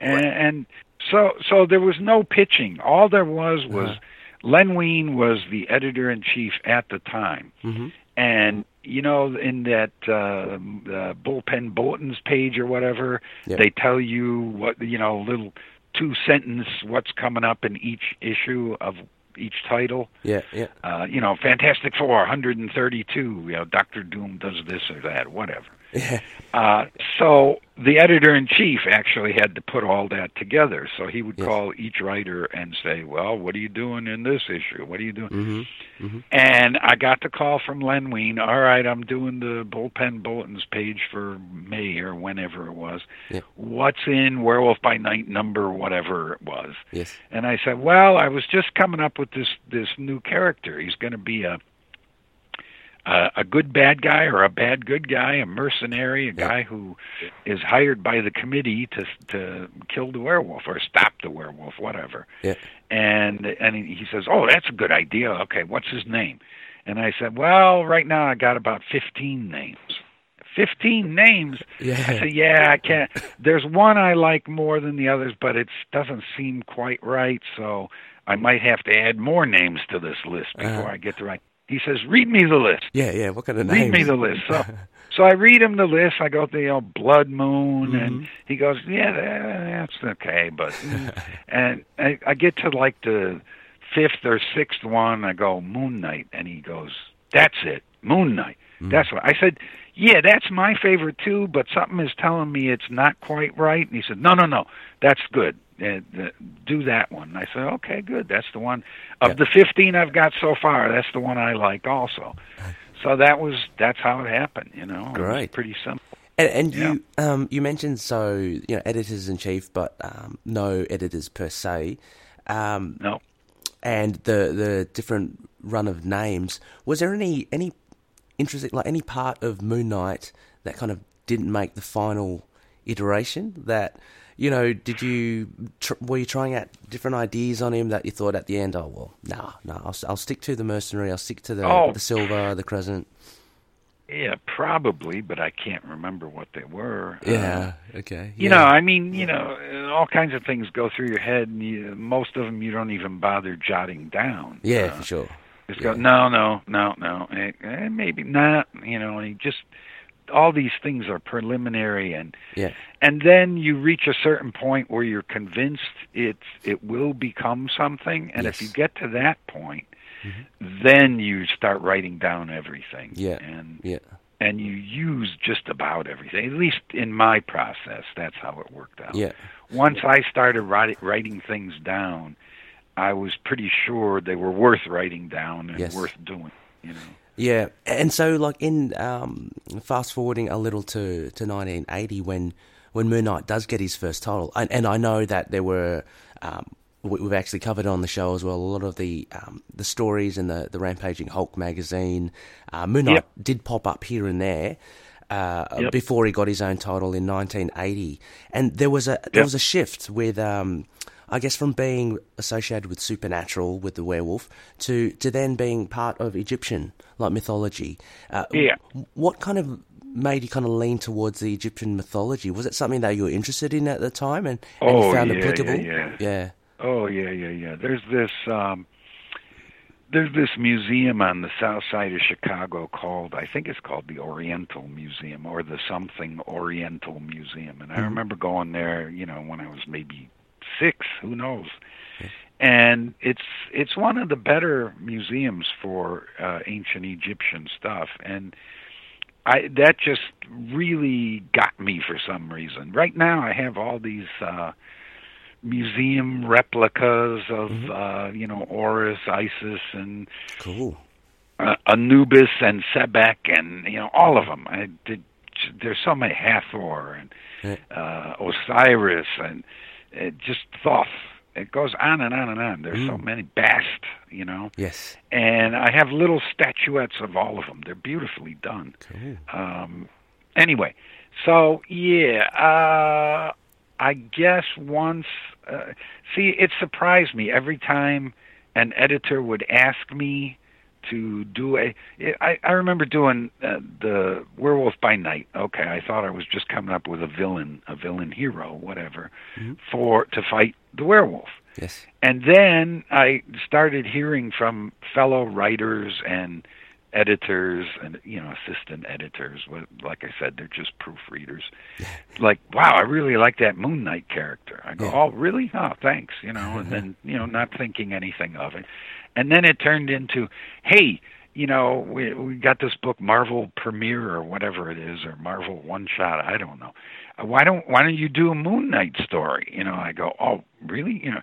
S1: and, and so so there was no pitching. All there was was
S3: Uh-huh.
S1: Len Wein was the editor in chief at the time,
S3: hmm
S1: and you know in that uh, uh, bullpen bulletins page or whatever,
S3: Yep.
S1: they tell you what you know little two sentence what's coming up in each issue of each title
S3: Yeah. Yeah.
S1: uh, you know, Fantastic Four, 132, you know, Doctor Doom does this or that, whatever.
S3: Yeah.
S1: Uh, so the editor in chief actually had to put all that together. So he would
S3: Yes.
S1: call each writer and say, "Well, what are you doing in this issue? What are you doing?"
S3: hmm
S1: And I got the call from Len Wein. All right, I'm doing the bullpen bulletins page for May or whenever it was.
S3: Yeah.
S1: What's in Werewolf by Night number whatever it was?
S3: Yes.
S1: And I said, "Well, I was just coming up with this this new character. He's going to be a a, a good bad guy or a bad good guy, a mercenary, a guy who is hired by the committee to to kill the werewolf or stop the werewolf, whatever."
S3: Yeah.
S1: And and he says, "Oh, that's a good idea. Okay, what's his name?" And I said, "Well, right now I got about 15 names." 15 names.
S3: Yeah.
S1: I said, "Yeah, I can't. There's one I like more than the others, but it doesn't seem quite right, so I might have to add more names to this list before
S3: Uh-huh.
S1: I get the right." He says, "Read me the list.
S3: Yeah. Yeah. What kind of
S1: Read
S3: names?
S1: me the list." So, so I read him the list. I go to you know Blood Moon,
S3: Mm-hmm.
S1: and he goes, "Yeah, that's okay," but mm." and I, I get to like the fifth or sixth one. I go Moon Knight, and he goes, "That's it, Moon Knight."
S3: Mm.
S1: That's what I said. Yeah, that's my favorite too, but something is telling me it's not quite right. And he said, "No, no, no, that's good. Uh, do that one." And I said, "Okay, good. That's the one of
S3: Yeah.
S1: the fifteen I've got so far. That's the one I like also." So that was that's how it happened. You know,
S3: Great.
S1: pretty simple.
S3: And, and
S1: Yeah.
S3: you um, you mentioned so you know editors in chief, but um, no editors per se. Um,
S1: No,
S3: and the the different run of names. Was there any any interesting like any part of Moon Knight that kind of didn't make the final iteration? That you know, did you tr- were you trying out different ideas on him that you thought at the end, oh well, nah, nah, I'll, I'll stick to the mercenary, I'll stick to the
S1: Oh.
S3: the silver, the crescent.
S1: yeah, probably, but I can't remember what they were. Uh,
S3: Yeah, okay,
S1: You
S3: yeah.
S1: know, I mean, you know, all kinds of things go through your head, and you, most of them you don't even bother jotting down.
S3: yeah,
S1: Uh,
S3: for sure.
S1: Just go, no, no, no, no, eh, eh, maybe not. You know, and he just all these things are preliminary, and
S3: Yeah,
S1: and then you reach a certain point where you're convinced it's it will become something, and if you get to that point, then you start writing down everything.
S3: Yeah.
S1: and
S3: yeah,
S1: and you use just about everything. At least in my process, that's how it worked out.
S3: Yeah.
S1: Once I started writing, writing things down, I was pretty sure they were worth writing down and
S3: Yes.
S1: worth doing. You know.
S3: Yeah, and so like in um, fast forwarding a little to, to 1980 when when Moon Knight does get his first title, and, and I know that there were um, we- we've actually covered on the show as well a lot of the um, the stories in the the Rampaging Hulk magazine. Uh, Moon Knight
S1: Yep.
S3: did pop up here and there. Uh,
S1: Yep.
S3: Before he got his own title in 1980, and there was a there
S1: Yep.
S3: was a shift with um, I guess from being associated with supernatural with the werewolf to to then being part of Egyptian like mythology. Uh,
S1: Yeah.
S3: What kind of made you kind of lean towards the Egyptian mythology? Was it something that you were interested in at the time and, and you
S1: Oh,
S3: found
S1: yeah, yeah,
S3: applicable?
S1: yeah.
S3: yeah.
S1: Oh yeah, yeah, yeah. There's this um there's this museum on the south side of Chicago called I think it's called the Oriental Museum or the something Oriental Museum. And I remember going there, you know, when I was maybe 6, who knows. And it's it's one of the better museums for uh, ancient Egyptian stuff and I that just really got me for some reason. Right now I have all these uh museum replicas of uh you know Horus, Isis and
S3: Cool.
S1: uh, Anubis and Sebek and you know all of them. I did there's so many Hathor and uh Osiris and uh, just Thoth. It goes on and on and on. There's so many Bast, you know
S3: Yes.
S1: and I have little statuettes of all of them. They're beautifully done. Um, anyway, so yeah, uh, I guess once. Uh, see, it surprised me every time an editor would ask me to do a. I, I remember doing uh, the Werewolf by Night. Okay, I thought I was just coming up with a villain, a villain hero, whatever, for to fight the werewolf.
S3: Yes.
S1: And then I started hearing from fellow writers and editors and you know assistant editors What- like i said they're just proofreaders like wow i really like that moon knight character i go
S3: Yeah.
S1: oh really oh thanks you know and then you know not thinking anything of it and then it turned into hey you know we we got this book marvel premiere or whatever it is or marvel one shot i don't know Uh, why don't why don't you do a moon knight story you know i go oh really you know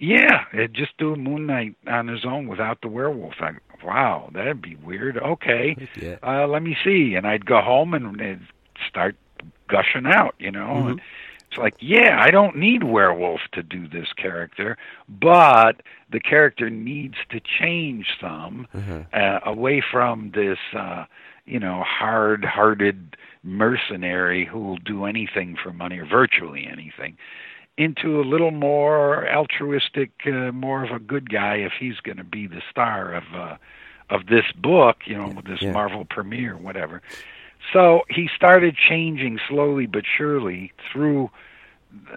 S1: yeah, uh, just do a Moon Knight on his own without the werewolf. I, wow, that'd be weird. Okay,
S3: Yeah.
S1: uh, let me see. And I'd go home and uh, start gushing out, you know. And it's like, yeah, I don't need werewolf to do this character, but the character needs to change some uh, away from this, uh, you know, hard-hearted mercenary who will do anything for money or virtually anything into a little more altruistic, uh, more of a good guy if he's going to be the star of uh, of this book, you know, this
S3: yeah.
S1: Marvel premiere, whatever. So he started changing slowly but surely through.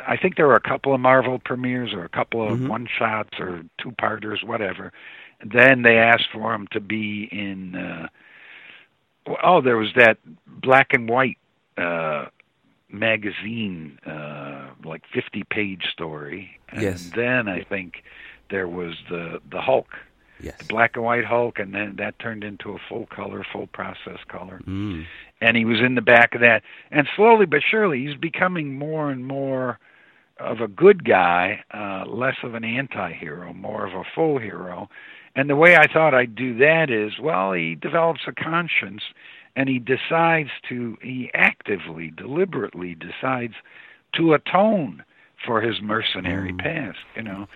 S1: I think there were a couple of Marvel premieres or a couple of one shots or two parters, whatever. And then they asked for him to be in. Uh, oh, there was that black and white uh, magazine, uh, like fifty-page story, and
S3: Yes.
S1: then I think there was the the Hulk,
S3: Yes.
S1: the black and white Hulk, and then that turned into a full color, full process color.
S3: Mm.
S1: And he was in the back of that, and slowly but surely, he's becoming more and more of a good guy, uh, less of an anti-hero, more of a full hero. And the way I thought I'd do that is, well, he develops a conscience and he decides to, he actively, deliberately decides to atone for his mercenary past, you know.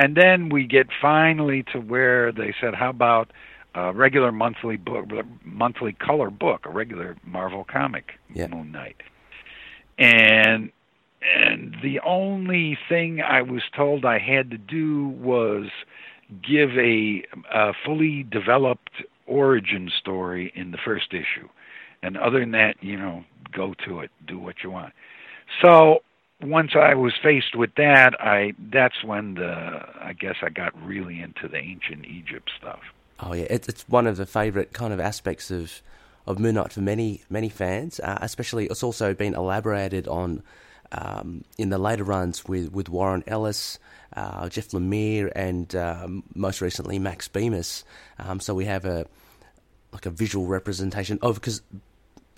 S1: And then we get finally to where they said, how about a regular monthly book, monthly color book, a regular Marvel comic,
S3: Yeah.
S1: Moon Knight. And and the only thing I was told I had to do was give a, a fully developed origin story in the first issue. And other than that, you know, go to it, do what you want. So once I was faced with that, I that's when the I guess I got really into the ancient Egypt stuff.
S3: Oh yeah, it's it's one of the favourite kind of aspects of of Moon Knight for many many fans. Uh, especially, it's also been elaborated on um, in the later runs with with Warren Ellis, uh, Jeff Lemire, and um, most recently Max Bemis. Um, so we have a like a visual representation of because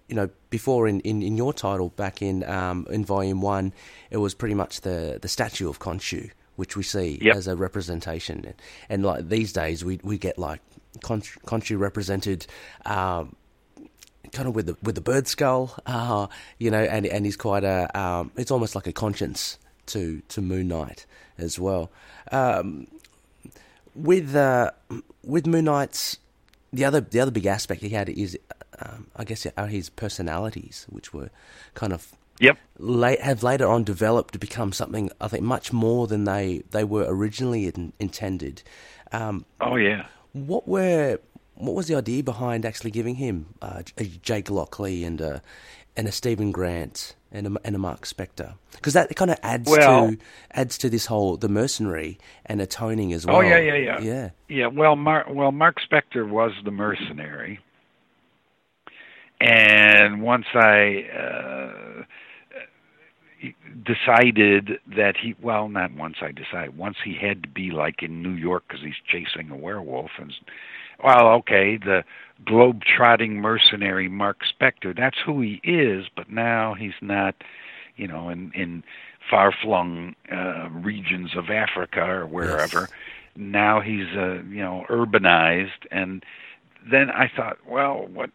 S3: you know, before in, in, in your title back in um, in volume one, it was pretty much the, the statue of Khonshu, which we see
S1: Yep.
S3: as a representation. And, and like these days, we we get like Khonshu, Khonshu represented. Um, Kind of with the with the bird skull, uh, you know, and and he's quite a, um, it's almost like a conscience to to Moon Knight as well. Um, with uh, with Moon Knight's the other the other big aspect he had is, um, I guess, are his personalities, which were kind of
S1: Yep.
S3: late, have later on developed to become something I think much more than they they were originally in, intended. Um,
S1: Oh yeah.
S3: what were what was the idea behind actually giving him uh, J- Jake Lockley and a and a Stephen Grant and a, and a Mark Spector? Because that kind of adds
S1: Well-
S3: to adds to this whole the mercenary and atoning as well.
S1: Oh yeah, yeah, yeah.
S3: yeah.
S1: Yeah, well, Mark, well, Mark Spector was the mercenary, and once I uh, decided that he, well, not once I decided, once he had to be like in New York because he's chasing a werewolf, and well, okay, the globe-trotting mercenary Mark Spector, that's who he is, but now he's not, you know, in in far-flung uh, regions of Africa or wherever
S3: Yes.
S1: now he's uh, you know urbanized and then i thought well what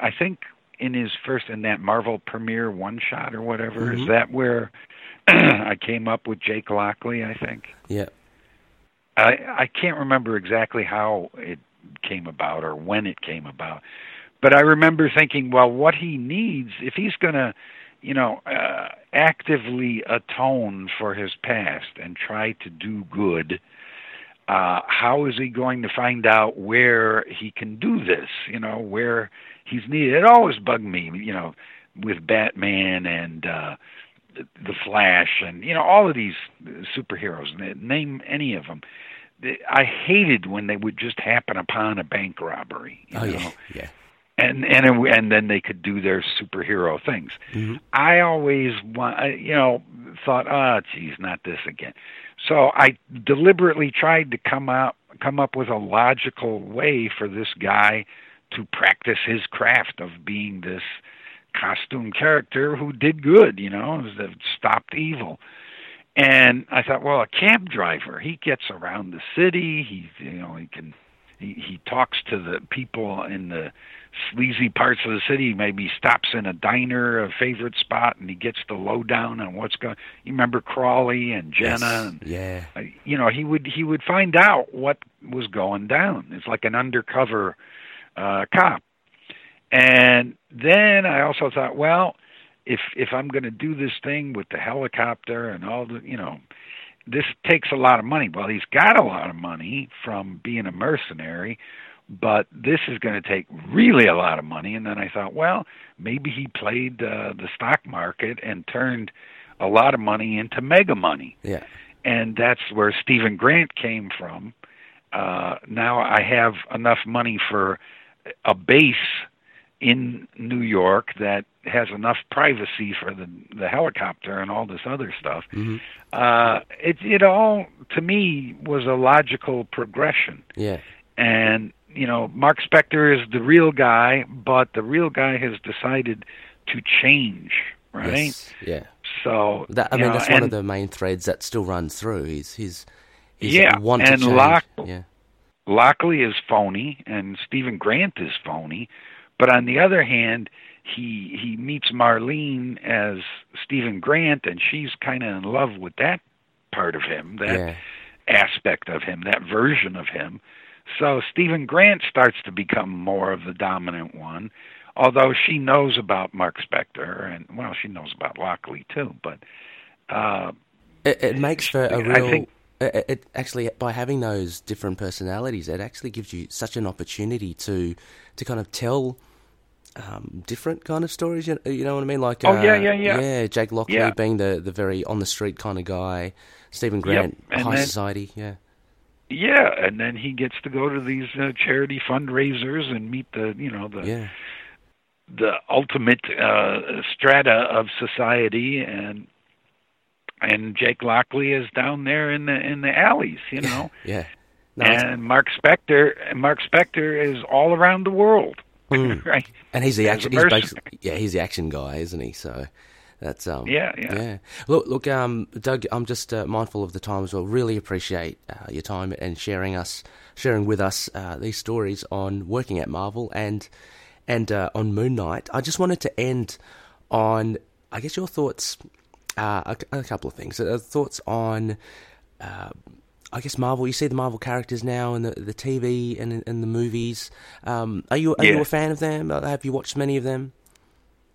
S1: i think in his first in that marvel premiere one shot or whatever is
S3: Mhm.
S1: that where i came up with jake lockley i think
S3: Yeah.
S1: i i can't remember exactly how it came about or when it came about but i remember thinking well what he needs if he's going to you know uh, actively atone for his past and try to do good uh how is he going to find out where he can do this you know where he's needed it always bugged me you know with batman and uh the flash and you know all of these superheroes name any of them i hated when they would just happen upon a bank robbery you
S3: Oh
S1: know?
S3: yeah. Yeah.
S1: and and it- and then they could do their superhero things.
S3: Mhm.
S1: I always want, you know, thought, ah, geez, not this again. So I deliberately tried to come out, come up with a logical way for this guy to practice his craft of being this costume character who did good, you know, that stopped evil. And I thought, well, a cab driver, he gets around the city. He, you know, he can, he, he talks to the people in the sleazy parts of the city. Maybe stops in a diner, a favorite spot, and he gets the lowdown on what's going. You remember Crawley and Gena?
S3: Yes.
S1: And,
S3: Yeah.
S1: uh, you know, he would he would find out what was going down. It's like an undercover uh, cop. And then I also thought, well, if if I'm going to do this thing with the helicopter and all the, you know, this takes a lot of money. Well, he's got a lot of money from being a mercenary, but this is going to take really a lot of money. And then I thought, well, maybe he played uh, the stock market and turned a lot of money into mega money
S3: Yeah.
S1: and that's where Stephen Grant came from. Uh, now I have enough money for a base in New York that has enough privacy for the the helicopter and all this other stuff.
S3: Mhm.
S1: Uh, it it all to me was a logical progression,
S3: Yeah.
S1: and you know Mark Spector is the real guy, but the real guy has decided to change, right?
S3: Yes. Yeah.
S1: So
S3: That I mean,
S1: know,
S3: that's one of the main threads that still runs through. He's he's, his
S1: Yeah,
S3: want
S1: and
S3: to change.
S1: Locke-
S3: yeah.
S1: Lockley is phony and Stephen Grant is phony, but on the other hand, he he meets Marlene as Stephen Grant, and she's kind of in love with that part of him, that
S3: Yeah.
S1: aspect of him, that version of him. So Stephen Grant starts to become more of the dominant one, although she knows about Mark Spector, and well, she knows about Lockley too, but. Uh,
S3: It, it makes for a real.
S1: think-
S3: it, it actually by having those different personalities, it actually gives you such an opportunity to to kind of tell um, different kind of stories. You, you know what I mean? Like
S1: Oh,
S3: uh,
S1: yeah, yeah, yeah.
S3: yeah. Jake Lockley
S1: Yeah.
S3: being the the very on the street kind of guy. Stephen Grant,
S1: and
S3: high
S1: then-
S3: society. Yeah,
S1: Yeah, and then he gets to go to these uh, charity fundraisers and meet the, you know, the
S3: yeah,
S1: the ultimate uh, strata of society, and and Jake Lockley is down there in the in the alleys, you know,
S3: yeah. No,
S1: and Mark Spector Mark Spector is all around the world. right?
S3: And he's the action. He's basically, yeah, he's the action guy, isn't he? So that's um.
S1: Yeah, yeah.
S3: Look, look, um, Doug, I'm just uh, mindful of the time as well. Really appreciate uh, your time and sharing us, sharing with us uh, these stories on working at Marvel and and uh, on Moon Knight. I just wanted to end on, I guess, your thoughts. Uh, a, a couple of things. Uh, thoughts on. Uh, I guess Marvel. You see the Marvel characters now in the the TV and in, the movies. Um, are you are you a fan of them? Uh, Have you watched many of them?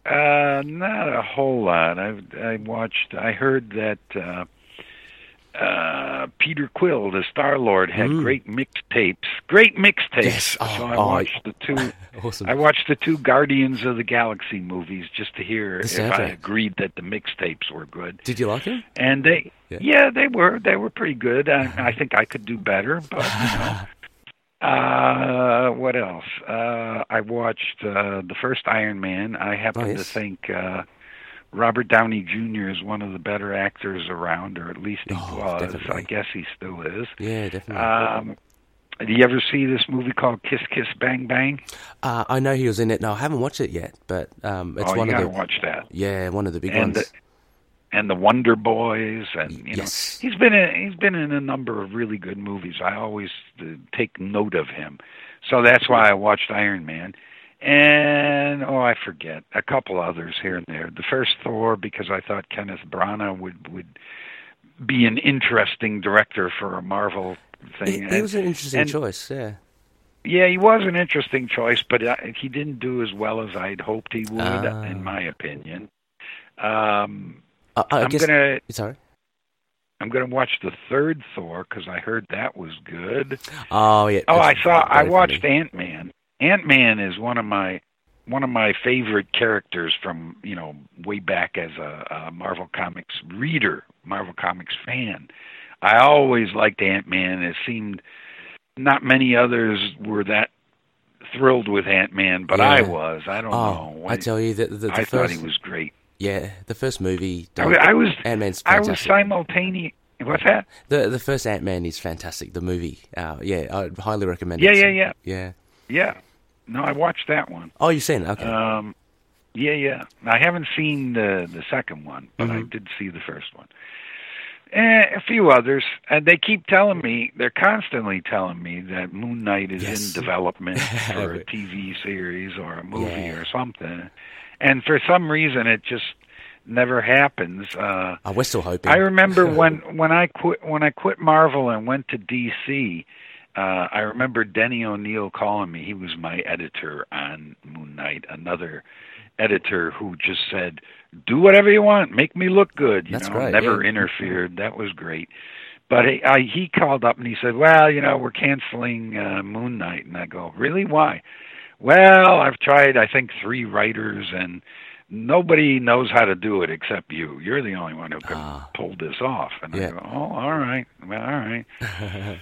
S1: Uh, not a whole lot. I I watched. I heard that uh, Peter Quill, the Star Lord, had
S3: Mm.
S1: great mixtapes. Great mixtapes.
S3: Yes. Oh,
S1: so I
S3: oh,
S1: watched the two.
S3: Awesome.
S1: I watched the two Guardians of the Galaxy movies just to hear if I agreed that the mixtapes were good.
S3: Did you like them?
S1: And they,
S3: Yeah.
S1: yeah, they were. They were pretty good. I, I think I could do better, but you know. Uh, what else? Uh, I watched uh, the first Iron Man. I happen
S3: Oh,
S1: to think uh, Robert Downey Jr. is one of the better actors around, or at least he
S3: Oh,
S1: was.
S3: definitely.
S1: I guess he still is.
S3: Yeah, definitely.
S1: Um, do you ever see this movie called Kiss Kiss Bang Bang?
S3: Uh, I know he was in it. No, I haven't watched it yet, but um, it's
S1: oh,
S3: one
S1: you
S3: of
S1: gotta
S3: the
S1: watch that.
S3: yeah, one of the big
S1: And
S3: ones.
S1: the- and the Wonder Boys, and you
S3: Yes.
S1: know, he's been in, he's been in a number of really good movies. I always uh, take note of him, so that's why I watched Iron Man, and oh, I forget a couple others here and there. The first Thor because I thought Kenneth Branagh would would be an interesting director for a Marvel
S3: He,
S1: thing.
S3: he was an interesting
S1: and-
S3: choice. Yeah.
S1: Yeah, he was an interesting choice, but uh, he didn't do as well as I'd hoped he would,
S3: Ah.
S1: in my opinion. Um,
S3: I, I
S1: I'm
S3: guess.
S1: gonna
S3: Sorry.
S1: I'm gonna watch the third Thor because I heard that was good.
S3: Oh yeah.
S1: Oh, I saw. I watched. Ant Man. Ant Man is one of my one of my favorite characters from you know way back as a, a Marvel Comics reader, Marvel Comics fan. I always liked Ant Man. It seemed not many others were that thrilled with Ant Man, but I was. I don't
S3: Oh,
S1: know.
S3: I tell you that the, the,
S1: I
S3: first.
S1: thought he was great.
S3: Yeah, the first movie.
S1: I, was- I was.
S3: Ant Man's
S1: I was simultaneous. What's that?
S3: the the first Ant Man is fantastic. The movie. Uh, yeah, I highly recommend
S1: Yeah,
S3: it.
S1: yeah, yeah.
S3: Yeah.
S1: Yeah. No, I watched that one.
S3: Oh, you've seen it? Okay.
S1: Um, yeah, yeah. I haven't seen the the second one, but I
S3: Mhm.
S1: did see the first one. Eh, a few others, and they keep telling me they're constantly telling me that Moon Knight is
S3: Yes.
S1: in development for a TV series or a movie
S3: Yeah.
S1: or something, and for some reason it just never happens. Uh,
S3: oh, we're still hoping.
S1: I remember when when I quit when I quit Marvel and went to DC. Uh, I remember Denny O'Neil calling me. He was my editor on Moon Knight, another editor who just said, "Do whatever you want, make me look good." You
S3: That's
S1: know,
S3: great,
S1: never
S3: yeah.
S1: interfered. That was great. But he, I, he called up and he said, "Well, you know, we're canceling uh, Moon Knight." And I go, "Really? Why?" Well, I've tried, I think, three writers, and nobody knows how to do it except you. You're the only one who can
S3: Ah.
S1: pull this off. And
S3: Yeah.
S1: I go, oh, all right. Well, all right.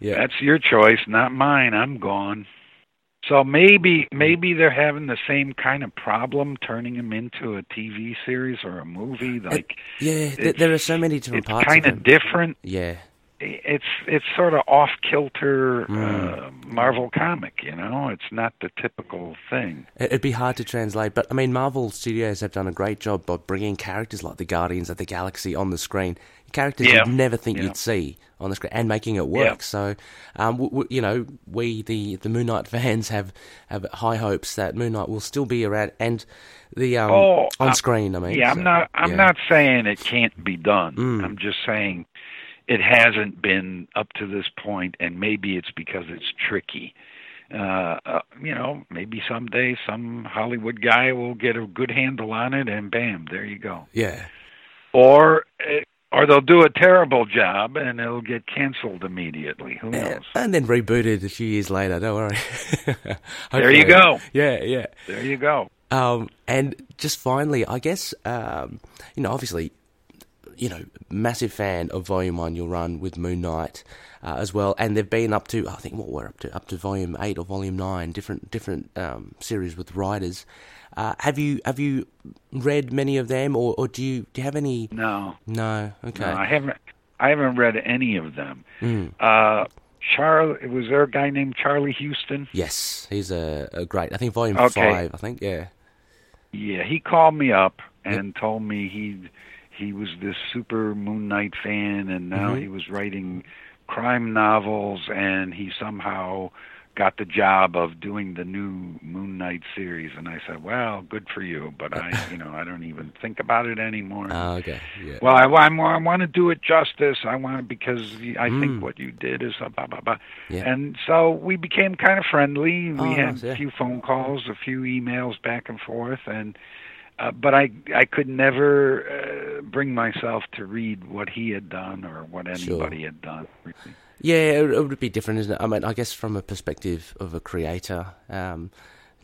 S3: yeah.
S1: That's your choice, not mine. I'm gone. So maybe maybe they're having the same kind of problem turning him into a TV series or a movie. Like
S3: yeah. Th- there are so many different
S1: it's
S3: parts.
S1: kind
S3: of
S1: of different.
S3: Yeah.
S1: It's it's sort of off kilter
S3: Mm.
S1: uh, Marvel comic. You know, it's not the typical thing.
S3: It- It'd be hard to translate, but I mean, Marvel Studios have done a great job by bringing characters like the Guardians of the Galaxy on the screen. Characters
S1: Yeah.
S3: you'd never think
S1: Yeah.
S3: you'd see on the screen, and making it work.
S1: Yeah.
S3: So, um, w- w- you know, we the the Moon Knight fans have have high hopes that Moon Knight will still be around and the um,
S1: Oh,
S3: on
S1: uh,
S3: screen. I mean,
S1: Yeah,
S3: so,
S1: I'm not. I'm
S3: yeah.
S1: not saying it can't be done.
S3: Mm.
S1: I'm just saying it hasn't been up to this point, and maybe it's because it's tricky. Uh, uh, you know, maybe someday some Hollywood guy will get a good handle on it, and bam, there you go.
S3: Yeah,
S1: Or, uh, or they'll do a terrible job, and it'll get canceled immediately. Who knows?
S3: and then rebooted a few years later. Don't worry.
S1: There you go.
S3: Yeah, yeah.
S1: There you go.
S3: Um, and just finally, I guess, um, you know, obviously, you know, massive fan of Volume One. You'll run with Moon Knight uh, as well, and they've been up to I think what we're up to up to Volume Eight or Volume Nine, different different um, series with writers. Uh, have you have you read many of them, or, or do you do you have any?
S1: No,
S3: No, okay.
S1: no, I haven't. I haven't read any of them.
S3: Mm.
S1: Uh, Charlie. Was there a guy named Charlie Huston?
S3: Yes, he's a, a great. I think volume
S1: Okay.
S3: five. I think yeah.
S1: Yeah, he called me up and told me he he was this super Moon Knight fan, and now
S3: Mhm.
S1: he was writing crime novels, and he somehow got the job of doing the new Moon Knight series. And I said, "Well, good for you, but I, you know, I don't even think about it anymore."
S3: Ah, okay. Yeah.
S1: Well, I, I, I want to do it justice. I want to because I
S3: Mm.
S1: think what you did is a blah blah blah.
S3: Yeah.
S1: And so we became kind of friendly. We
S3: Oh,
S1: had
S3: nice, yeah.
S1: a few phone calls, a few emails back and forth, and uh, but I I could never uh, bring myself to read what he had done or what
S3: Sure.
S1: anybody had done. really.
S3: Yeah, it, would be different, isn't it? I mean, I guess from a perspective of a creator, um,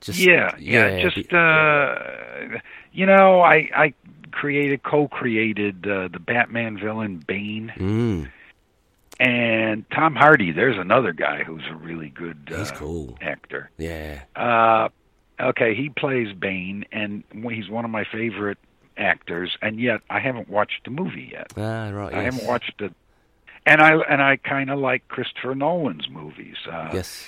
S3: just
S1: yeah, yeah,
S3: be-
S1: just uh, you know, I I created co-created uh, the Batman villain Bane.
S3: mm,
S1: And Tom Hardy, there's another guy who's a really good uh,
S3: he's cool.
S1: actor.
S3: Yeah,
S1: Uh, okay, he plays Bane, and he's one of my favorite actors. And yet, I haven't watched the movie yet.
S3: ah, right.
S1: I
S3: yes.
S1: haven't watched it. And I and I kind of like Christopher Nolan's movies. Uh,
S3: Yes,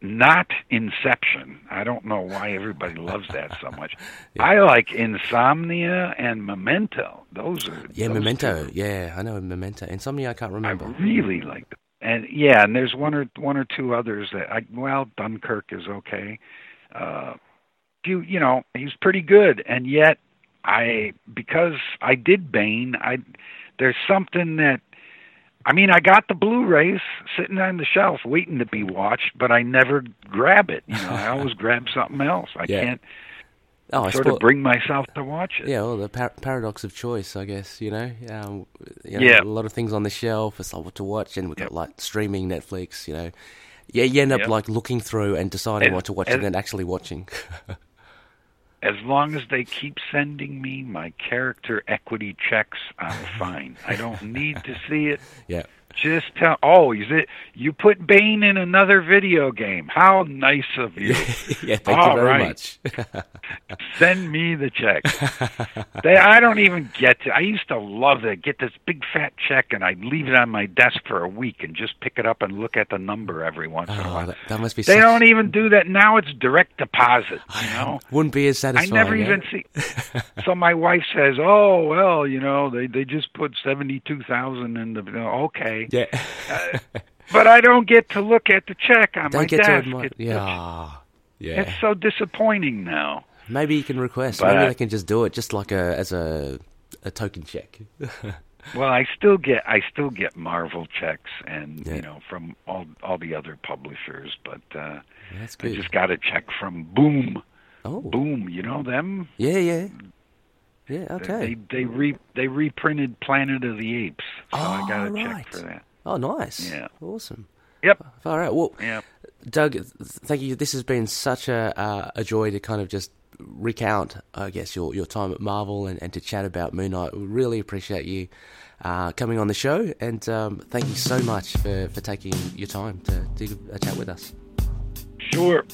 S1: Not Inception. I don't know why everybody loves that so much. I like Insomnia and Memento. Those are
S3: yeah,
S1: those
S3: Memento.
S1: two.
S3: Yeah, I know Memento. Insomnia, I can't remember.
S1: I really like them. And yeah, and there's one or one or two others that I well, Dunkirk is okay. Uh you you know, he's pretty good and yet I because I did Bane, I there's something that I mean, I got the Blu-rays sitting on the shelf waiting to be watched, but I never grab it. You know, I always grab something else. I
S3: Yeah.
S1: can't
S3: oh, I
S1: sort
S3: suppose.
S1: of bring myself to watch it.
S3: Yeah, well, the par- paradox of choice, I guess. You know, um, you know,
S1: Yeah.
S3: a lot of things on the shelf. It's like what to watch, and we've got like streaming, Netflix. You know, yeah, you end up
S1: Yep.
S3: like looking through and deciding
S1: And-
S3: what to watch,
S1: and-
S3: and then actually watching.
S1: As long as they keep sending me my character equity checks, I'm fine. I don't need to see it.
S3: yeah,
S1: Just tell. Oh, is it? You put Bane in another video game. How nice of you.
S3: yeah. Thank
S1: All
S3: you very
S1: right.
S3: much.
S1: Send me the check. they, I don't even get to. I used to love that. Get this big fat check, and I'd leave it on my desk for a week, and just pick it up and look at the number every once in a
S3: oh,
S1: while.
S3: that, that must be.
S1: They
S3: such,
S1: don't even do that now. It's direct deposit. You know.
S3: Wouldn't be as satisfying.
S1: I never
S3: eh?
S1: even see. so my wife says, "Oh well, you know, they they just put seventy two thousand in the okay,
S3: Yeah.
S1: but I don't get to look at the check on my
S3: don't get to
S1: desk.
S3: admire.
S1: It-
S3: Yeah. Yeah.
S1: It's so disappointing now.
S3: Maybe you can request.
S1: But-
S3: Maybe they can just do it, just like a as a a token check.
S1: Well, I still get I still get Marvel checks and
S3: Yeah.
S1: you know from all all the other publishers, but uh
S3: That's
S1: I just got a check from Boom.
S3: Oh.
S1: Boom, you know them?
S3: Yeah. Yeah. Yeah. Okay.
S1: They they re they reprinted Planet of the Apes. So I got a
S3: Oh,
S1: check
S3: right.
S1: for that.
S3: Oh, nice.
S1: Yeah.
S3: Awesome.
S1: Yep.
S3: All right. Well,
S1: Yep.
S3: Doug, thank you. This has been such a uh, a joy to kind of just recount, I guess, your your time at Marvel and, and to chat about Moon Knight. We really appreciate you uh, coming on the show, and um, thank you so much for, for taking your time to a chat with us.
S1: Sure.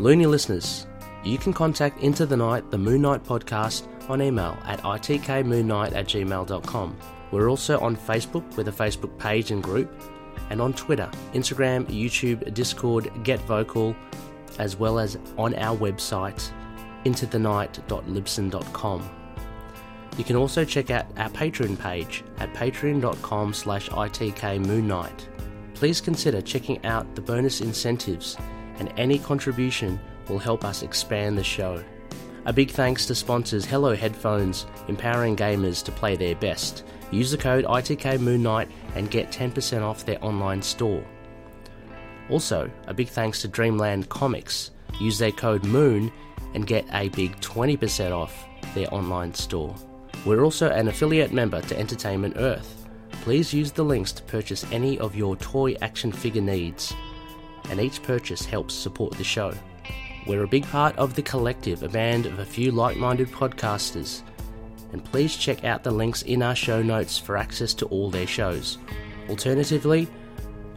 S2: Looney listeners, you can contact Into the Knight, the Moon Knight podcast, on email at itkmoonnight at gmail.com. We're also on Facebook with a Facebook page and group, and on Twitter, Instagram, YouTube, Discord, Get Vocal, as well as on our website, intotheknight.libsyn.com. You can also check out our Patreon page at patreon.com slash itkmoonnight. Please consider checking out the bonus incentives and any contribution will help us expand the show. A big thanks to sponsors Hello Headphones, empowering gamers to play their best. Use the code ITK ITKMoonnight and get 10% off their online store. Also, a big thanks to Dreamland Comics. Use their code MOON and get a big 20% off their online store. We're also an affiliate member to Entertainment Earth. Please use the links to purchase any of your toy action figure needs, and each purchase helps support the show. We're a big part of The Collective, a band of a few like minded podcasters, and please check out the links in our show notes for access to all their shows. Alternatively,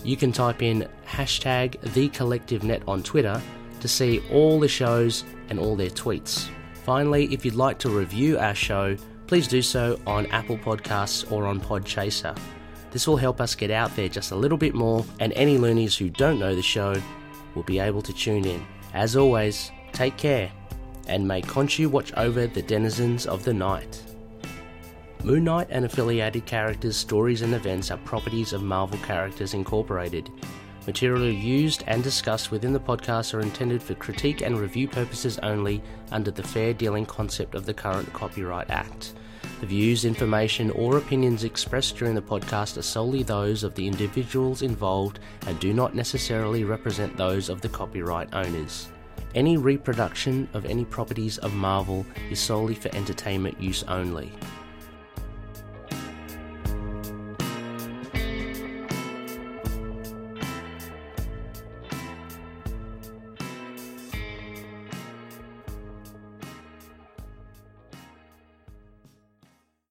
S2: you can type in hashtag TheCollectiveNet on Twitter to see all the shows and all their tweets. Finally, if you'd like to review our show, please do so on Apple Podcasts or on Podchaser. This will help us get out there just a little bit more, and any loonies who don't know the show will be able to tune in. As always, take care, and may Khonshu watch over the denizens of the night. Moon Knight and affiliated characters, stories, and events are properties of Marvel Characters Incorporated. Material used and discussed within the podcast are intended for critique and review purposes only under the fair dealing concept of the current Copyright Act. The views, information, or opinions expressed during the podcast are solely those of the individuals involved and do not necessarily represent those of the copyright owners. Any reproduction of any properties of Marvel is solely for entertainment use only.